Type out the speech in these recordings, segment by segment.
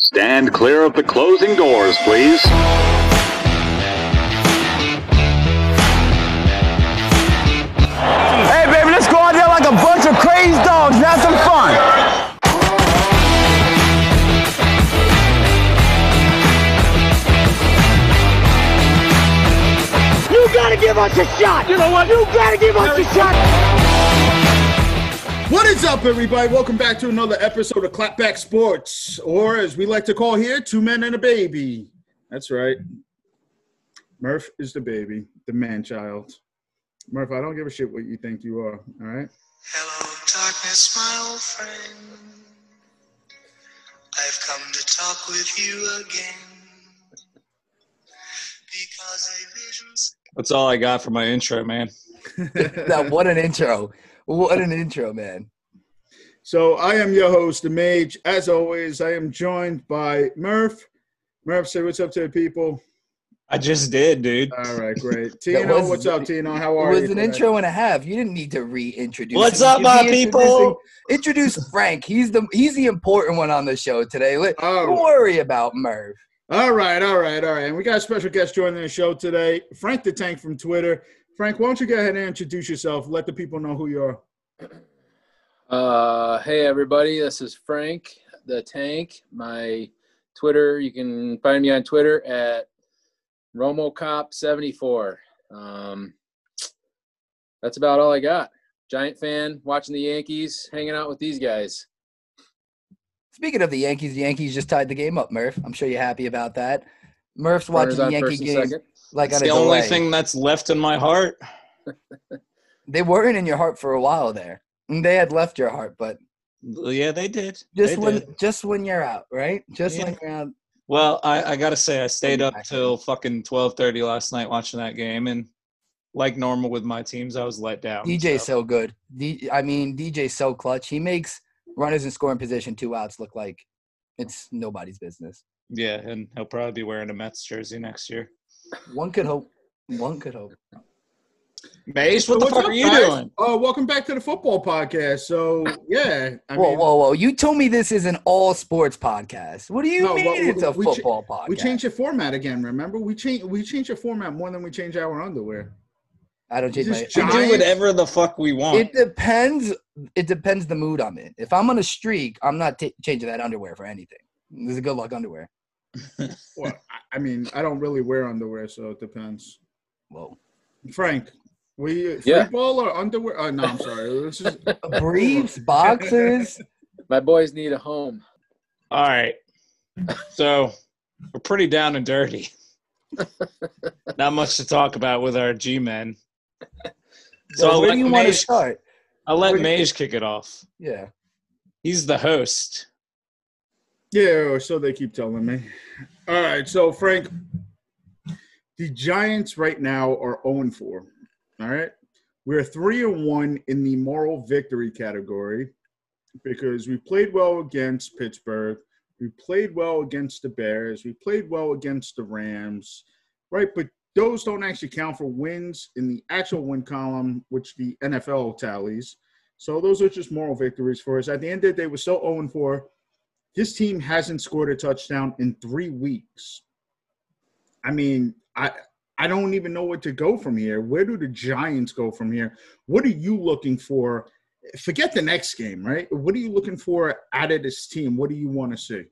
Stand clear of the closing doors, please. Hey, baby, let's go out there like a bunch of crazy dogs and have some fun. You gotta give us a shot. You know what? You gotta give us a shot. What is up, everybody? Welcome back to another episode of Clapback Sports, or as we like to call here, Two Men and a Baby. That's right. Murph is the baby, the man child. Murph, I don't give a shit what you think you are, all right? Hello, darkness, my old friend. I've come to talk with you again. Because a vision's That's all I got for my intro, man. that, what an intro. What an intro, man. So I am your host, the Mage. As always, I am joined by Murph. Murph, say what's up to the people. I just did, dude. All right, great. Tino, was- what's up, Tino? How It are you? It was an today? intro and a half. You didn't need to reintroduce. What's him. up, my people? Introduce Frank. He's the he's the important one on the show today. Let, Oh. Don't worry about Merv. All right, all right, all right. And we got a special guest joining the show today, Frank the Tank from Twitter. Frank, why don't you go ahead and introduce yourself? Let the people know who you are. Uh, hey everybody, this is Frank the Tank. My Twitter, you can find me on Twitter at RomoCop74. Um, that's about all I got. Giant fan, watching the Yankees, hanging out with these guys. Speaking of the Yankees, the Yankees just tied the game up, Murph. I'm sure you're happy about that. Murph's Runners watching the on Yankee game second. like It's on the only delay. thing that's left in my heart. They weren't in your heart for a while there. And They had left your heart, but Yeah, they did. just They when did. just when you're out, right? Just Yeah. when you're out. Well, I, I gotta say, I stayed up till fucking twelve thirty last night watching that game, and like normal with my teams, I was let down. DJ's so- so good. D, I mean, DJ's so clutch. He makes runners in scoring position two outs look like it's nobody's business. yeah, and he'll probably be wearing a Mets jersey next year. One could hope. One could hope. Mace, what So the fuck up, are you guys? doing? Oh, welcome back to the football podcast. So, yeah. I whoa, mean, whoa, whoa! You told me this is an all sports podcast. What do you No, mean well, it's a we ch- football podcast? we changed the format again, remember? We changed we changed the format more than we change our underwear. I don't change This my. is We do whatever the fuck we want. It depends. It depends the mood I'm in. If I'm on a streak, I'm not ta changing that underwear for anything. This is good luck underwear. Well, I- I mean, I don't really wear underwear, so it depends. Whoa. Frank, we free Yeah. ball or underwear? Oh, no, I'm sorry. This is Briefs, boxers. My boys need a home. All right. So we're pretty down and dirty. Not much to talk about with our G men. So So I'll where do you want to start? I'll let where Mage kick it off. Yeah. He's the host. Yeah, or so they keep telling me. All right, so Frank, the Giants right now are 0 4. All right. We're 3 and 1 in the moral victory category because we played well against Pittsburgh. We played well against the Bears. We played well against the Rams, right? But those don't actually count for wins in the actual win column, which the NFL tallies. So those are just moral victories for us. At the end of the day, we're still 0 4 this team hasn't scored a touchdown in three weeks. I mean, I I don't even know what to go from here. Where do the Giants go from here? What are you looking for? Forget the next game, right? What are you looking for out of this team? What do you want to see?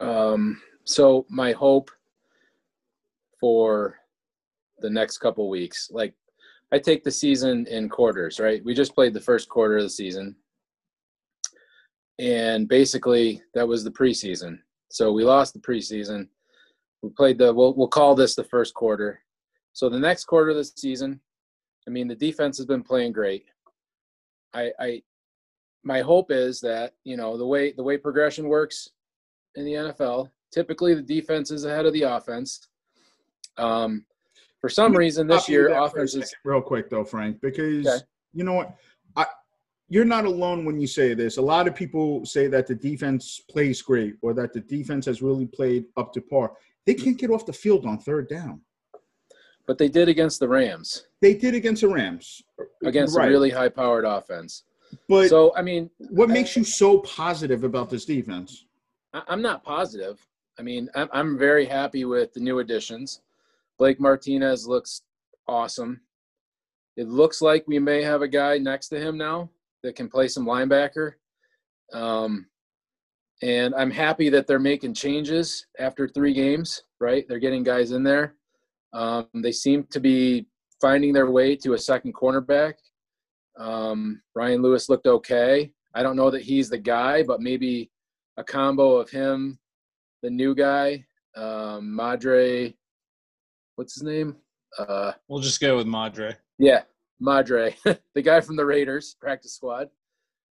Um, so my hope for the next couple weeks, like I take the season in quarters, right? We just played the first quarter of the season. And basically that was the preseason. So we lost the preseason. We played the we'll we'll call this the first quarter. So the next quarter of the season, I mean the defense has been playing great. I I my hope is that, you know, the way the way progression works in the NFL. Typically, the defense is ahead of the offense. Um, for some reason, this year, offense is real quick though, Frank, because Okay. you know what, I you're not alone when you say this. A lot of people say that the defense plays great or that the defense has really played up to par. They can't get off the field on third down. but they did against the Rams, They did against the Rams. against Right. a really high-powered offense. But so, I mean, what makes you so positive about this defense? I- I'm not positive. I mean, I'm, I'm very happy with the new additions. Blake Martinez looks awesome. It looks like we may have a guy next to him now that can play some linebacker. Um, and I'm happy that they're making changes after three games, right? They're getting guys in there. Um, they seem to be finding their way to a second cornerback. Um, Ryan Lewis looked okay. I don't know that he's the guy, but maybe a combo of him, the new guy, um, Madre, what's his name? Uh, We'll just go with Madre. yeah, Madre, the guy from the Raiders practice squad.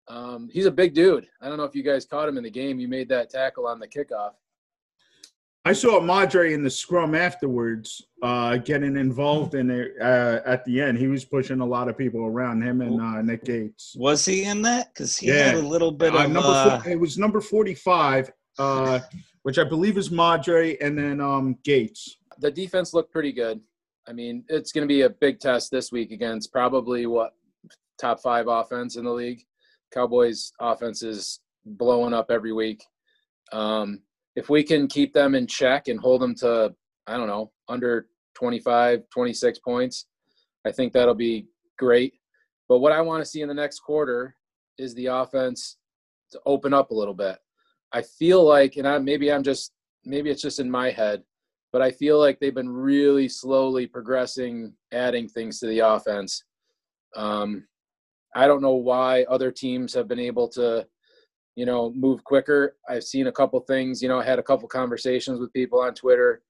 Um, he's a big dude. I don't know if you guys caught him in the game. You made that tackle on the kickoff. I saw Madre in the scrum afterwards, uh, getting involved in it uh, at the end. He was pushing a lot of people around him and uh, Nick Gates. Was he in that? Because he Yeah. had a little bit Uh, of. number uh, four, it was number forty-five, uh, which I believe is Madre, and then um, Gates. The defense looked pretty good. I mean, it's going to be a big test this week against probably what top five offense in the league. Cowboys offense is blowing up every week. Um, if we can keep them in check and hold them to, I don't know, under 25, 26 points, I think that'll be great. But what I want to see in the next quarter is the offense to open up a little bit. I feel like, and I maybe I'm just maybe it's just in my head, but I feel like they've been really slowly progressing, adding things to the offense. Um, I don't know why other teams have been able to, you know, move quicker. I've seen a couple things, you know, I had a couple conversations with people on Twitter.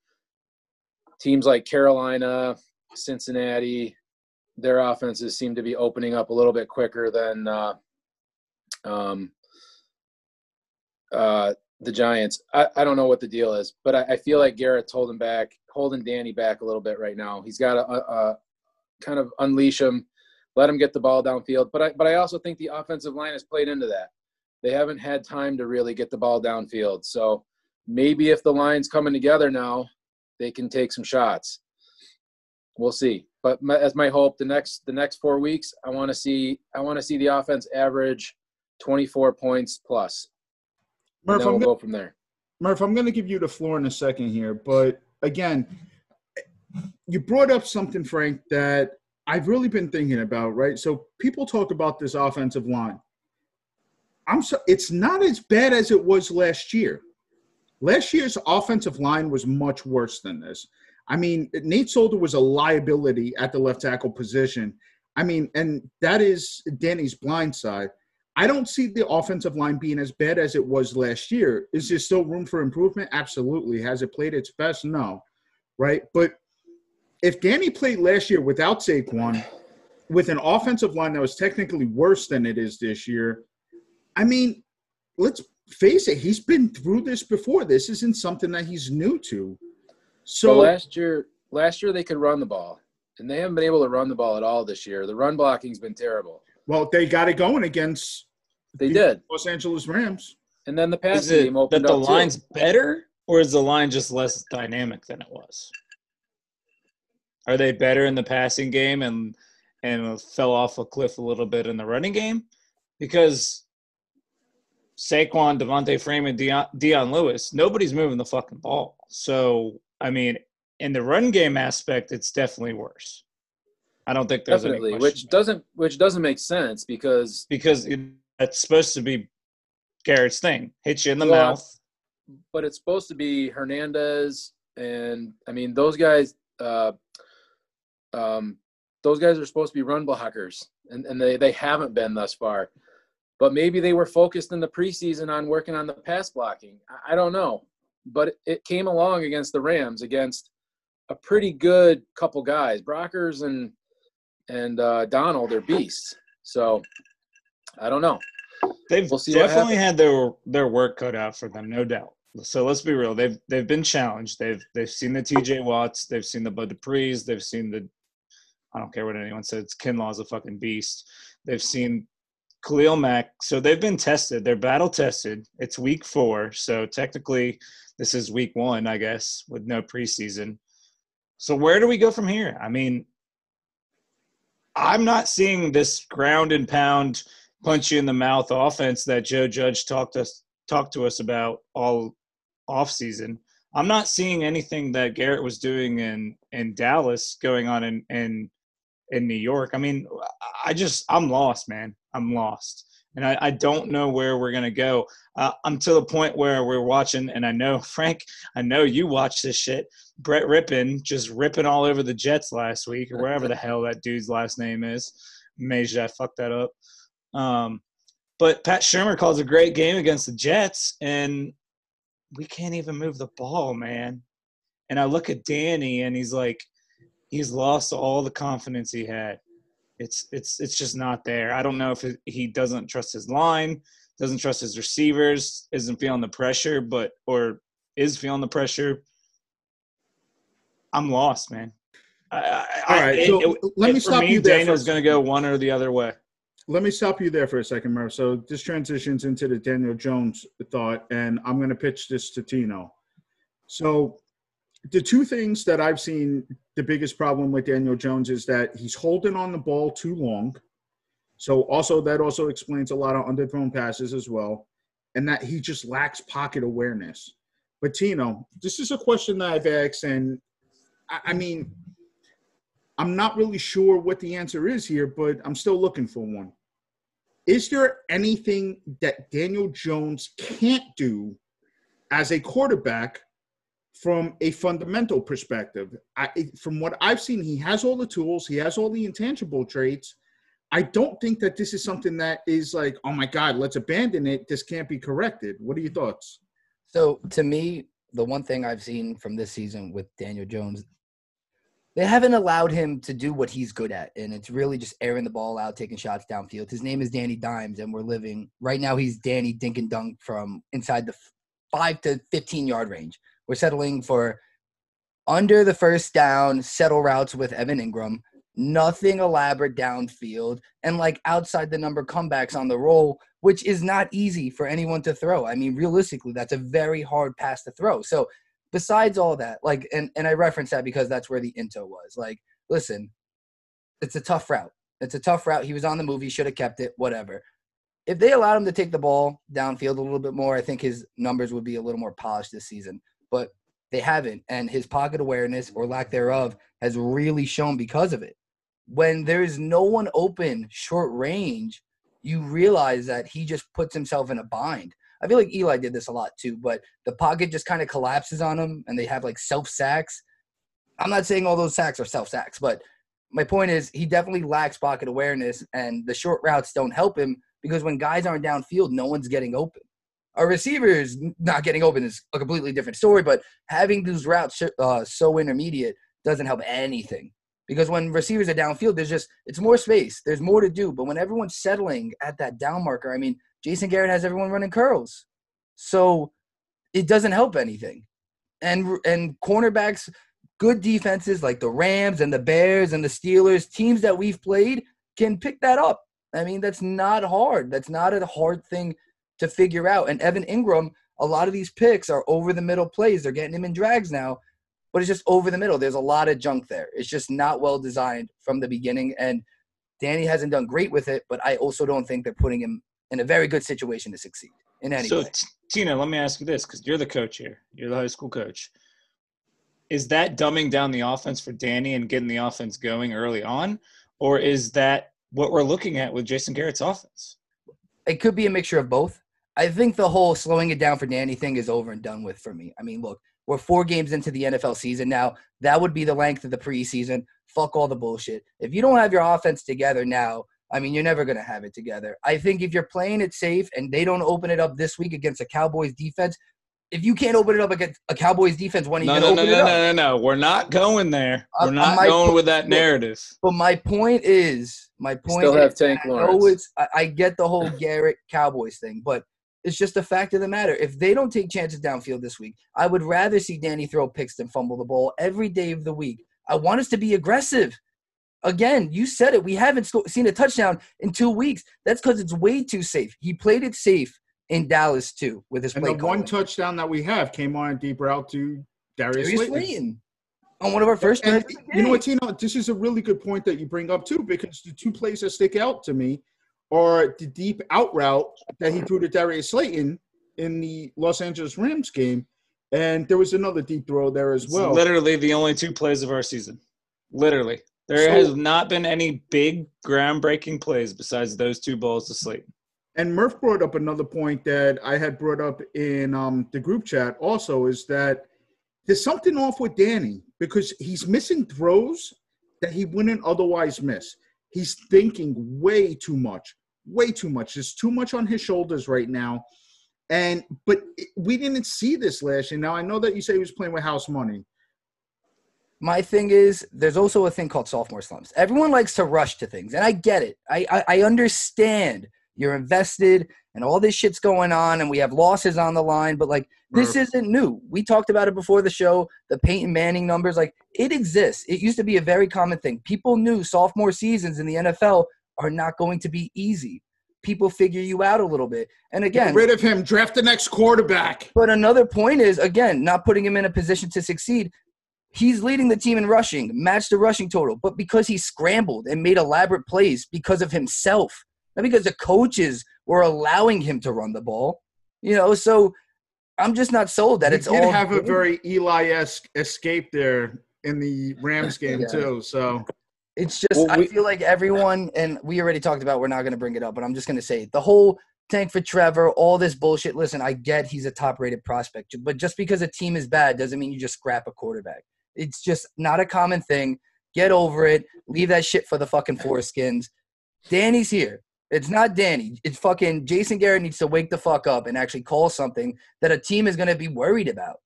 Teams like Carolina, Cincinnati, their offenses seem to be opening up a little bit quicker than uh, um, uh, the Giants. I, I don't know what the deal is, but I, I feel like Garrett's holding back, holding Danny back a little bit right now. He's got to uh, uh, kind of unleash him, let him get the ball downfield. But I, but I also think the offensive line has played into that. They haven't had time to really get the ball downfield. So maybe if the line's coming together now, they can take some shots. We'll see. But my, as my hope, the next the next four weeks, I want to see I want to see the offense average 24 points plus. Murph, then I'm we'll gonna, go from there. Murph, I'm going to give you the floor in a second here, but again, you brought up something, Frank, that I've really been thinking about. Right, so people talk about this offensive line. I'm so it's not as bad as it was last year. Last year's offensive line was much worse than this. I mean, Nate Solder was a liability at the left tackle position. I mean, and that is Danny's blind side. I don't see the offensive line being as bad as it was last year. Is there still room for improvement? Absolutely. Has it played its best? No. Right. But if Danny played last year without Saquon, with an offensive line that was technically worse than it is this year, I mean, let's face it, he's been through this before. This isn't something that he's new to. So So last year, last year they could run the ball, and they haven't been able to run the ball at all this year. The run blocking's been terrible. well, they got it going against They the did, Los Angeles Rams. and then the Is passing it game that the up too. line's better, or is the line just less dynamic than it was? Are they better in the passing game and and fell off a cliff a little bit in the running game? Because Saquon, Devonta Freeman, Dion, Dion Lewis, nobody's moving the fucking ball. So I mean, in the run game aspect, it's definitely worse. I don't think there's definitely, any which question doesn't which doesn't make sense because because it, that's supposed to be Garrett's thing. Hit you in the Well, mouth. but it's supposed to be Hernandez and I mean those guys uh um those guys are supposed to be run blockers and, and they, they haven't been thus far. But maybe they were focused in the preseason on working on the pass blocking. I, I don't know. But it, it came along against the Rams against a pretty good couple guys. Brockers and and uh, Donald are beasts. So I don't know. They've We'll see definitely had their their work cut out for them, no doubt. So let's be real. They've they've been challenged. They've they've seen the T.J. Watts. They've seen the Bud Dupree's. They've seen the I don't care what anyone says. Kinlaw's a fucking beast. They've seen Khalil Mack. So they've been tested. They're battle tested. It's week four. So technically, this is week one, I guess, with no preseason. So where do we go from here? I mean, I'm not seeing this ground and pound, punch you in the mouth offense that Joe Judge talked us talked to us about all off season. I'm not seeing anything that Garrett was doing in in Dallas going on in in in New York. I mean, I just I'm lost, man. I'm lost, and I, I don't know where we're gonna go. Uh, I'm to the point where we're watching, and I know Frank, I know you watch this shit. Brett Rypien just ripping all over the Jets last week, or wherever the hell that dude's last name is. Major, I fucked that up. Um, but Pat Shurmur calls a great game against the Jets, and we can't even move the ball, man. And I look at Danny, and he's like, he's lost all the confidence he had. It's it's it's just not there. I don't know if it, he doesn't trust his line, doesn't trust his receivers, isn't feeling the pressure, but or is feeling the pressure. I'm lost, man. I, I, All right, I, so it- let it- me stop me, you there Daniel's going to go one or the other way. Let me stop you there for a second, Murph. So this transitions into the Daniel Jones thought, and I'm going to pitch this to Tino. So the two things that I've seen the biggest problem with Daniel Jones is that he's holding on the ball too long. So also that also explains a lot of underthrown passes as well, and that he just lacks pocket awareness. But Tino, this is a question that I've asked, and I, I mean, I'm not really sure what the answer is here, but I'm still looking for one. Is there anything that Daniel Jones can't do as a quarterback from a fundamental perspective? I, from what I've seen, he has all the tools, he has all the intangible traits. I don't think that this is something that is like, oh my God, let's abandon it. This can't be corrected. What are your thoughts? So to me, the one thing I've seen from this season with Daniel Jones, they haven't allowed him to do what he's good at, and it's really just airing the ball out, taking shots downfield. His name is Danny Dimes, and we're living right now. He's Danny Dink and Dunk from inside the five to fifteen yard range. We're settling for under the first down, settle routes with Evan Engram. Nothing elaborate downfield, and like outside the number comebacks on the roll, which is not easy for anyone to throw. I mean, realistically, that's a very hard pass to throw. So besides all that, like, and, and I reference that because that's where the into was. Like, listen, it's a tough route. It's a tough route. He was on the move. He should have kept it, whatever. If they allowed him to take the ball downfield a little bit more, I think his numbers would be a little more polished this season. But they haven't. And his pocket awareness or lack thereof has really shown because of it. When there's no one open short range, you realize that he just puts himself in a bind. I feel like Eli did this a lot too, but the pocket just kind of collapses on him and they have like self sacks. I'm not saying all those sacks are self sacks, but my point is he definitely lacks pocket awareness and the short routes don't help him because when guys aren't downfield, no one's getting open. Our receivers not getting open is a completely different story, but having those routes uh, so intermediate doesn't help anything because when receivers are downfield, there's just it's more space. There's more to do. But when everyone's settling at that down marker, I mean, Jason Garrett has everyone running curls, so it doesn't help anything. And and cornerbacks, good defenses like the Rams and the Bears and the Steelers, teams that we've played can pick that up. I mean, that's not hard. That's not a hard thing to figure out. And Evan Engram, a lot of these picks are over the middle plays. They're getting him in drags now but it's just over the middle. There's a lot of junk there. It's just not well designed from the beginning. And Danny hasn't done great with it, but I also don't think they're putting him in a very good situation to succeed in any So, way. T- Tina, let me ask you this because you're the coach here. You're the high school coach. Is that dumbing down the offense for Danny and getting the offense going early on? Or is that what we're looking at with Jason Garrett's offense? It could be a mixture of both. I think the whole slowing it down for Danny thing is over and done with for me. I mean, look, we're four games into the NFL season now. That would be the length of the preseason. Fuck all the bullshit. If you don't have your offense together now, I mean, you're never going to have it together. I think if you're playing it safe and they don't open it up this week against a Cowboys defense, if you can't open it up against a Cowboys defense, when are you No, going no, to no, open no, it no, up? no, no. We're not going there. Uh, We're not my going point- with that narrative. But my point is, my point still have Tank I know Lawrence. it's, I, I get the whole Garrett Cowboys thing, but it's just a fact of the matter. If they don't take chances downfield this week, I would rather see Danny throw picks than fumble the ball every day of the week. I want us to be aggressive. Again, you said it. We haven't sco- seen a touchdown in two weeks. That's because it's way too safe. He played it safe in Dallas too with his And play the one touchdown that we have came on a deep route to Darius, Darius Slayton. Slayton on one of our first And the you know what. Tino? This is a really good point that you bring up too, because the two plays that stick out to me are the deep out route that he threw to Darius Slayton in the Los Angeles Rams game, and there was another deep throw there as It's well. literally the only two plays of our season. Literally. There So- has not been any big groundbreaking plays besides those two balls to Slayton. And Murph brought up another point that I had brought up in um, the group chat also is that there's something off with Danny because he's missing throws that he wouldn't otherwise miss. He's thinking way too much, way too much. There's too much on his shoulders right now. And but we didn't see this last year. Now I know that you say he was playing with house money. My thing is, there's also a thing called sophomore slumps. Everyone likes to rush to things, and I get it. I, I, I understand you're invested and all this shit's going on, and we have losses on the line, but like this isn't new. We talked about it before the show. The Peyton Manning numbers, like it exists. It used to be a very common thing. People knew sophomore seasons in the NFL are not going to be easy. People figure you out a little bit, and again, Get rid of him. Draft the next quarterback. but another point is, again, not putting him in a position to succeed. He's leading the team in rushing, matched the rushing total, but because he scrambled and made elaborate plays because of himself, not because the coaches were allowing him to run the ball. You know, so I'm just not sold that He it's did all have a very Eli-esque escape there in the Rams game Yeah. too. So It's just Well, I feel like everyone, and we already talked about. We're not going to bring it up, but I'm just going to say the whole tank for Trevor, all this bullshit. Listen, I get he's a top-rated prospect, but just because a team is bad doesn't mean you just scrap a quarterback. It's just not a common thing. Get over it. Leave that shit for the fucking foreskins. Danny's here. It's not Danny. It's fucking Jason Garrett needs to wake the fuck up and actually call something that a team is going to be worried about.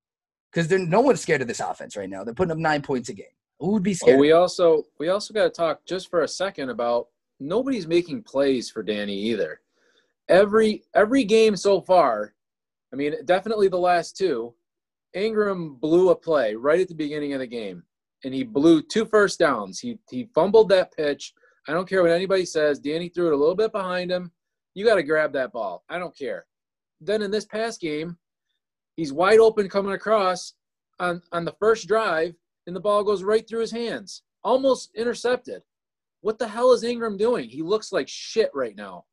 Because no one's scared of this offense right now. They're putting up nine points a game. Who would be oh, scared? Well, we also we also got to talk just for a second about nobody's making plays for Danny either. Every every game so far, I mean, definitely the last two, Engram blew a play right at the beginning of the game, and he blew two first downs. He he fumbled that pitch. I don't care what anybody says. Danny threw it a little bit behind him. You got to grab that ball. I don't care. Then in this past game, he's wide open coming across on on the first drive and the ball goes right through his hands, almost intercepted. What the hell is Engram doing? He looks like shit right now.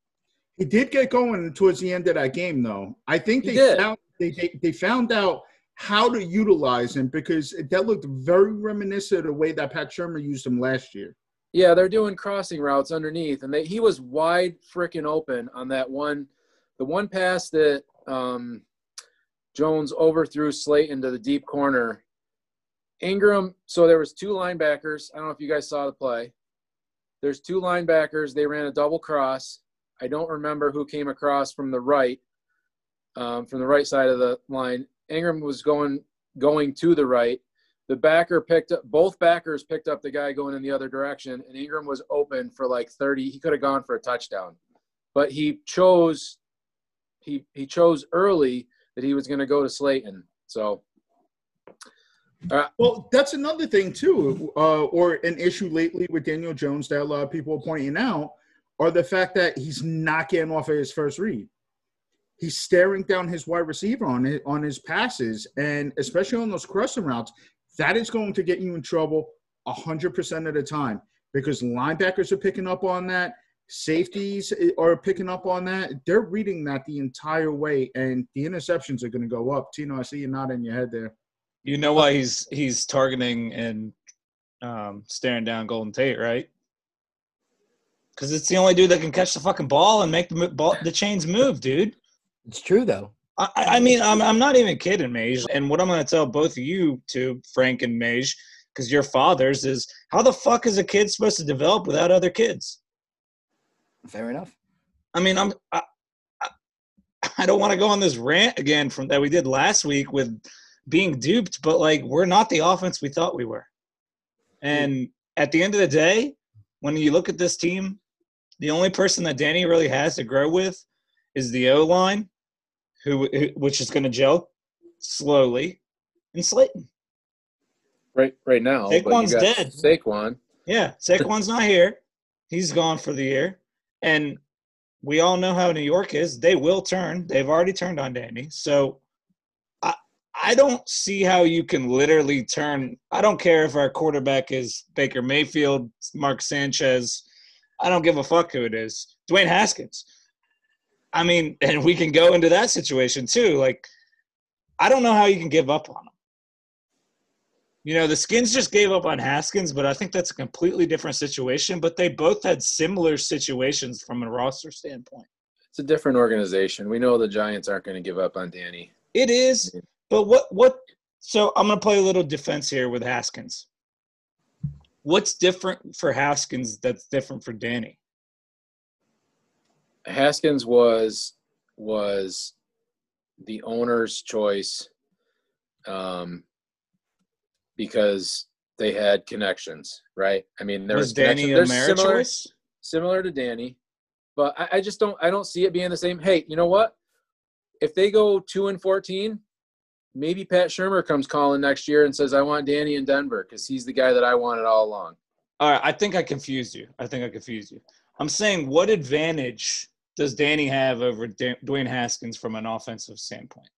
he did get going towards the end of that game, though. I think they found they, they they found out how to utilize him because that looked very reminiscent of the way that Pat Shurmur used him last year. Yeah, they're doing crossing routes underneath, and they, he was wide freaking open on that one, the one pass that um, Jones overthrew Slayton to the deep corner. Engram. So there was two linebackers. I don't know if you guys saw the play. There's two linebackers. They ran a double cross. I don't remember who came across from the right, um, from the right side of the line. Engram was going going to the right. The backer picked up both backers picked up the guy going in the other direction, and Engram was open for like 30. He could have gone for a touchdown, but he chose he he chose early that he was going to go to Slayton. So Well, that's another thing too, uh, or an issue lately with Daniel Jones that a lot of people are pointing out, are the fact that he's not getting off of his first read. He's staring down his wide receiver on it, on his passes, and especially on those crossing routes, that is going to get you in trouble hundred percent of the time because linebackers are picking up on that, safeties are picking up on that. They're reading that the entire way, and the interceptions are going to go up. Tino, I see you nodding your head there. You know why he's he's targeting and um, staring down Golden Tate, right? Because it's the only dude that can catch the fucking ball and make the ball, the chains move, dude. It's true though. I, I mean, I'm I'm not even kidding, Mage. And what I'm going to tell both of you two, Frank and Mage, because you're fathers, is how the fuck is a kid supposed to develop without other kids? Fair enough. I mean, I'm I, I, I don't want to go on this rant again from that we did last week with being duped, but like we're not the offense we thought we were. And at the end of the day, when you look at this team, the only person that Danny really has to grow with is the O line, who, who which is going to gel slowly, and Slayton. right right now, Saquon's dead. Saquon. Yeah, Saquon's not here. He's gone for the year. And we all know how New York is. They will turn. They've already turned on Danny. So I don't see how you can literally turn. I don't care if our quarterback is Baker Mayfield, Mark Sanchez. I don't give a fuck who it is. Dwayne Haskins. I mean, and we can go into that situation too. Like, I don't know how you can give up on them. You know, the Skins just gave up on Haskins, but I think that's a completely different situation. But they both had similar situations from a roster standpoint. It's a different organization. We know the Giants aren't going to give up on Danny. It is, but what what? So I'm gonna play a little defense here with Haskins. What's different for Haskins that's different for Danny? Haskins was was the owner's choice um, because they had connections, right? I mean, there Was was, Danny a similar, choice? similar to Danny, but I, I just don't I don't see it being the same. Hey, you know what? If they go two and fourteen, maybe Pat Shurmur comes calling next year and says, "I want Danny in Denver because he's the guy that I wanted all along." All right, I think I confused you. I think I confused you. I'm saying, what advantage does Danny have over Da- Dwayne Haskins from an offensive standpoint?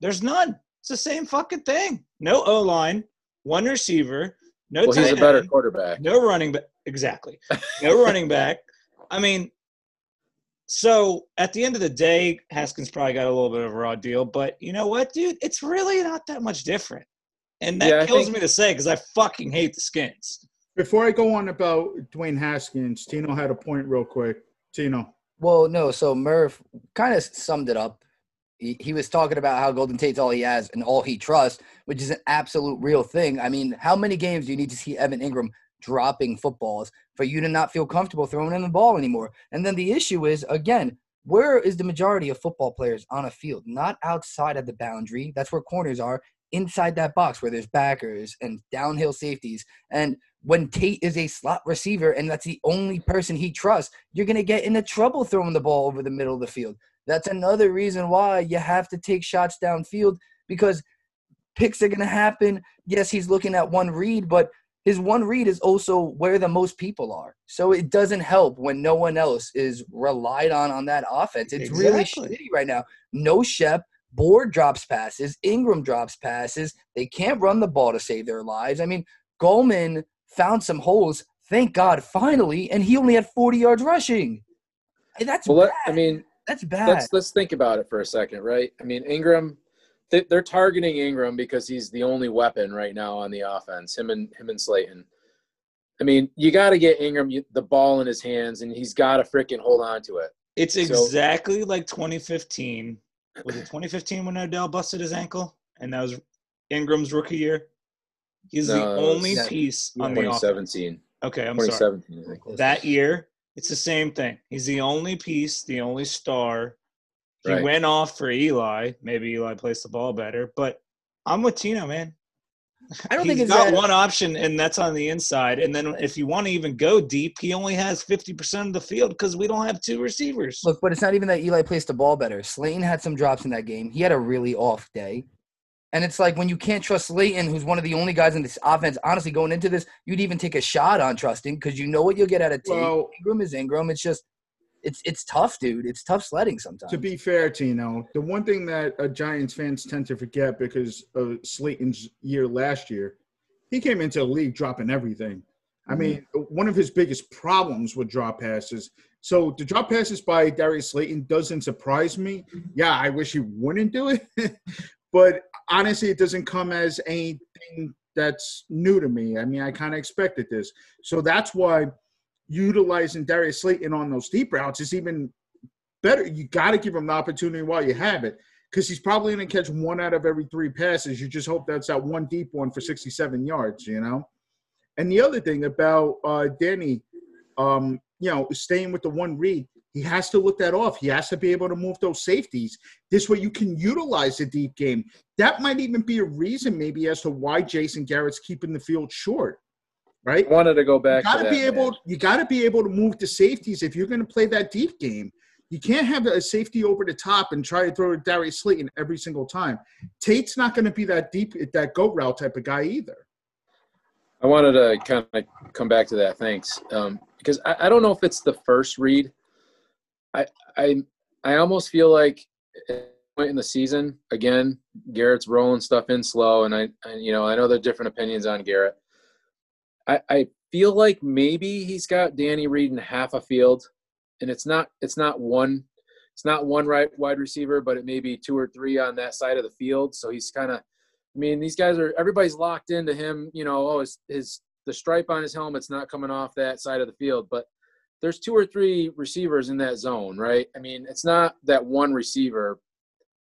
There's none. It's the same fucking thing. No O line, one receiver, no Well, he's a better end, quarterback. no running back. Exactly, no running back. I mean, so at the end of the day, Haskins probably got a little bit of a raw deal, but you know what, dude? It's really not that much different, and that Yeah, kills think- me to say because I fucking hate the Skins. Before I go on about Dwayne Haskins, Tino had a point real quick. Tino. Well, no. So Murph kind of summed it up. He, he was talking about how Golden Tate's all he has and all he trusts, which is an absolute real thing. I mean, how many games do you need to see Evan Engram dropping footballs for you to not feel comfortable throwing in the ball anymore? And then the issue is, again, where is the majority of football players on a field? Not outside of the boundary. That's where corners are. Inside that box where there's backers and downhill safeties. And when Tate is a slot receiver and that's the only person he trusts, you're going to get into trouble throwing the ball over the middle of the field. That's another reason why you have to take shots downfield because picks are going to happen. Yes, he's looking at one read, but his one read is also where the most people are. So it doesn't help when no one else is relied on on that offense. It's really shitty right now. No Shep. Board drops passes. Engram drops passes. They can't run the ball to save their lives. I mean, Gallman found some holes. Thank God, finally, and he only had 40 yards rushing. That's Well, bad. I mean, That's bad. let's let's think about it for a second, right? I mean, Engram, they're targeting Engram because he's the only weapon right now on the offense. Him and him and Slayton. I mean, you got to get Engram the ball in his hands, and he's got to freaking hold on to it. It's So- exactly like 2015. Was it 2015 when Odell busted his ankle? And that was Engram's rookie year? He's the only piece on the offense. 2017, Okay, I'm sorry. 2017. I. That year, it's the same thing. He's the only piece, the only star. He Right. went off for Eli. Maybe Eli plays the ball better, but I'm with Tino, man. I don't He's think it's got that. one option, and that's on the inside. And then if you want to even go deep, he only has 50% of the field because we don't have two receivers. Look, but it's not even that Eli plays the ball better. Slayton had some drops in that game. He had a really off day. And it's like when you can't trust Slayton, who's one of the only guys in this offense, honestly, going into this, you'd even take a shot on trusting because you know what you'll get out of Tate. Well- Engram is Engram. It's just, it's it's tough, dude. It's tough sledding sometimes. To be fair, Tino, the one thing that uh, Giants fans tend to forget because of Slayton's year last year, he came into the league dropping everything. I mean, one of his biggest problems with drop passes. So the drop passes by Darius Slayton doesn't surprise me. Yeah, I wish he wouldn't do it, but honestly, it doesn't come as anything that's new to me. I mean, I kind of expected this, so that's why utilizing Darius Slayton on those deep routes is even better. You got to give him the opportunity while you have it because he's probably going to catch one out of every three passes. You just hope that's that one deep one for 67 yards, you know? And the other thing about uh, Danny, um, you know, staying with the one read, he has to look that off. He has to be able to move those safeties. This way you can utilize the deep game. That might even be a reason maybe as to why Jason Garrett's keeping the field short, right? I wanted to go You back. got to to that, be able. man. You got to be able to move the safeties if you're going to play that deep game. You can't have a safety over the top and try to throw to Darius Slayton every single time. Tate's not going to be that deep, that goat route type of guy either. I wanted to kind of come back to that. Thanks, um, because I, I don't know if it's the first read. I I I almost feel like at point in the season again, Garrett's rolling stuff in slow, and I, I you know I know there are different opinions on Garrett. I I feel like maybe he's got Danny Reed in half a field, and it's not it's not one. it's not one right wide receiver, but it may be two or three on that side of the field. So he's kind of, I mean, these guys are everybody's locked into him. You know, oh, his his the stripe on his helmet's not coming off that side of the field, but there's two or three receivers in that zone, right? I mean, it's not that one receiver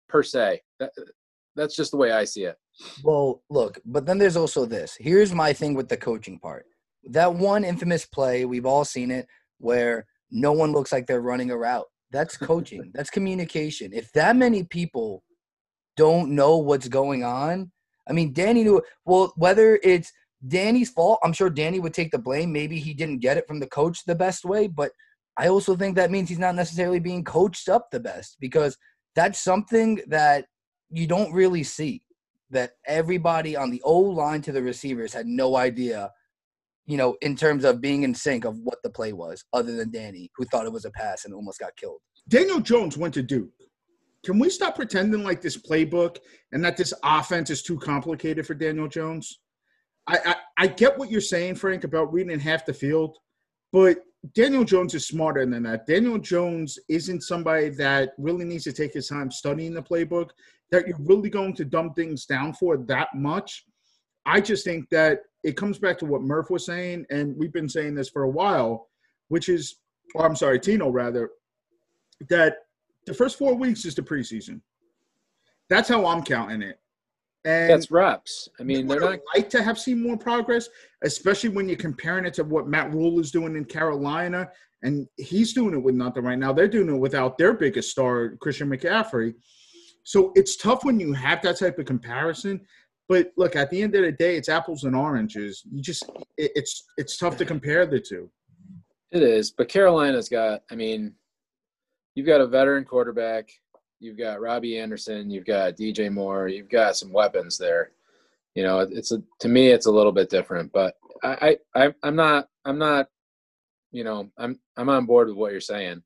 per se. That, that's just the way I see it. Well, look, but then there's also this. Here's my thing with the coaching part. That one infamous play, we've all seen it, where no one looks like they're running a route. That's coaching. That's communication. If that many people don't know what's going on, I mean, Danny knew. Well, whether it's Danny's fault, I'm sure Danny would take the blame. Maybe he didn't get it from the coach the best way, but I also think that means he's not necessarily being coached up the best because that's something that you don't really see. That everybody on the O line to the receivers had no idea, you know, in terms of being in sync of what the play was, other than Danny, who thought it was a pass and almost got killed. Daniel Jones went to Duke. Can we stop pretending like this playbook and that this offense is too complicated for Daniel Jones? I, I, I get what you're saying, Frank, about reading in half the field, but Daniel Jones is smarter than that. Daniel Jones isn't somebody that really needs to take his time studying the playbook, that you're really going to dumb things down for that much. I just think that it comes back to what Murph was saying, and we've been saying this for a while, which is, or I'm sorry, Tino rather, that the first four weeks is the preseason. That's how I'm counting it. And That's reps. I mean, they're not. like to have seen more progress, especially when you're comparing it to what Matt Rhule is doing in Carolina, and he's doing it with nothing right now. They're doing it without their biggest star, Christian McCaffrey. So it's tough when you have that type of comparison. But look, at the end of the day, it's apples and oranges. You just it, it's it's tough to compare the two. It is, but Carolina's got. I mean, you've got a veteran quarterback. You've got Robbie Anderson. You've got DJ Moore. You've got some weapons there. You know, it's a to me, it's a little bit different. But I, I, I'm not. I'm not. You know, I'm I'm on board with what you're saying.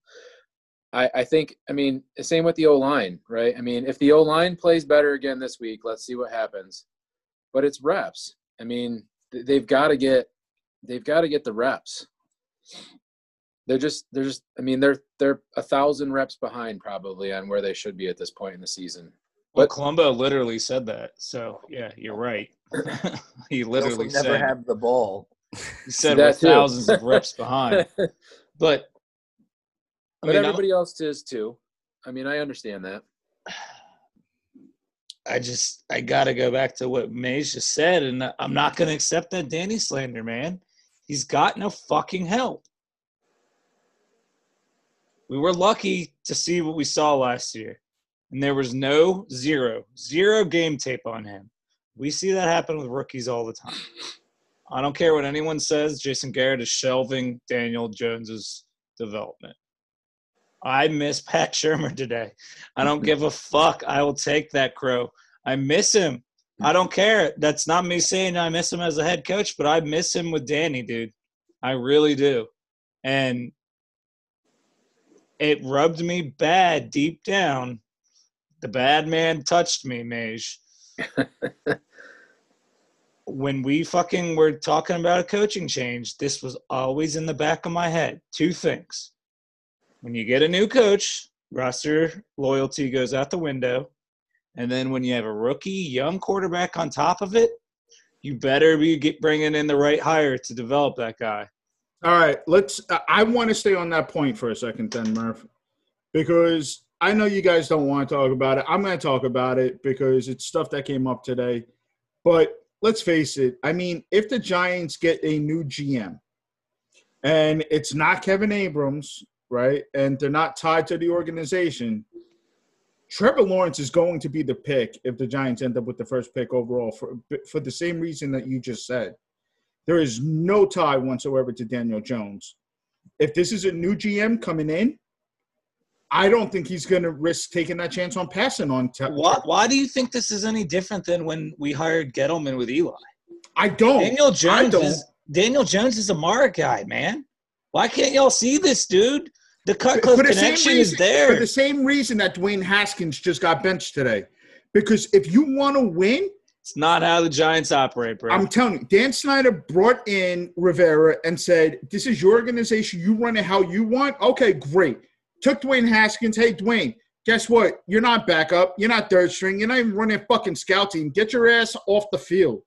I, I think. I mean, same with the O line, right? I mean, if the O line plays better again this week, let's see what happens. But it's reps. I mean, they've got to get. They've got to get the reps they're just they're just i mean they're they're a thousand reps behind probably on where they should be at this point in the season Well, But- Colombo literally said that. So yeah, you're right. he They also literally never said have the ball. he said That we're thousands of reps behind. But I but mean, I'm- everybody else is too i mean i understand that I just I gotta go back to what Mays just said, and I'm not gonna accept that Danny slander, man. He's got no fucking help. We were lucky to see what we saw last year, and there was no zero zero game tape on him. We see that happen with rookies all the time. I don't care what anyone says. Jason Garrett is shelving Daniel Jones's development. I miss Pat Shurmur today. I don't give a fuck. I will take that crow. I miss him. I don't care. That's not me saying I miss him as a head coach, but I miss him with Danny, dude. I really do. And it rubbed me bad deep down. The bad man touched me, Mage. when we fucking were talking about a coaching change, this was always in the back of my head. Two things. When you get a new coach, roster loyalty goes out the window. And then when you have a rookie, young quarterback on top of it, you better be get, bringing in the right hire to develop that guy. All right, let's. I- I want to stay on that point for a second, then, Murph, because I know you guys don't want to talk about it. I'm going to talk about it because it's stuff that came up today. But let's face it. I mean, if the Giants get a new GM, and it's not Kevin Abrams, right, and they're not tied to the organization, Trevor Lawrence is going to be the pick if the Giants end up with the first pick overall for for the same reason that you just said. There is no tie whatsoever to Daniel Jones. If this is a new GM coming in, I don't think he's going to risk taking that chance on passing on. Te- Why, why do you think this is any different than when we hired Gettleman with Eli? I don't. Daniel Jones don't. is Daniel Jones is a Mara guy, man. Why can't y'all see this, dude? The Cutcliffe for the same connection is reason, there. For the same reason that Dwayne Haskins just got benched today. Because if you want to win, It's not how the Giants operate, bro. I'm telling you, Dan Snyder brought in Rivera and said, This is your organization. You run it how you want. Okay, great. took Dwayne Haskins. Hey, Dwayne, guess what? You're not backup. You're not third string. You're not even running a fucking scout team. Get your ass off the field.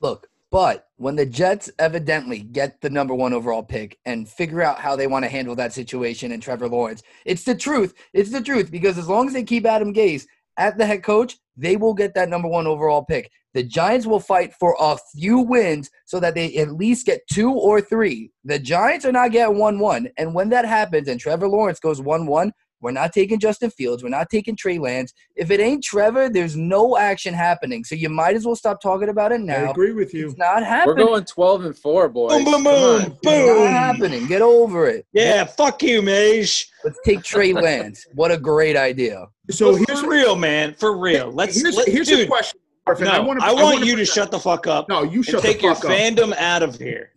Look, but when the Jets evidently get the number one overall pick and figure out how they want to handle that situation and Trevor Lawrence, it's the truth. It's the truth because as long as they keep Adam Gase at the head coach, they will get that number one overall pick. The Giants will fight for a few wins so that they at least get two or three. The Giants are not getting 1 1. And when that happens and Trevor Lawrence goes 1 1, we're not taking Justin Fields. We're not taking Trey Lance. If it ain't Trevor, there's no action happening. So you might as well stop talking about it now. I agree with you. It's not happening. We're going 12 and 4, boys. Boom, boom, Come boom. It's boom. not happening. Get over it. Yeah, fuck you, Mage. Let's take Trey Lance. What a great idea. So So here's for real, man. For real. Let's here's, let, here's dude. a question. Marvin. No, I, wanna- want wanna you to present- shut the fuck up. No, you and shut take the your fuck up. Take your fandom out of here.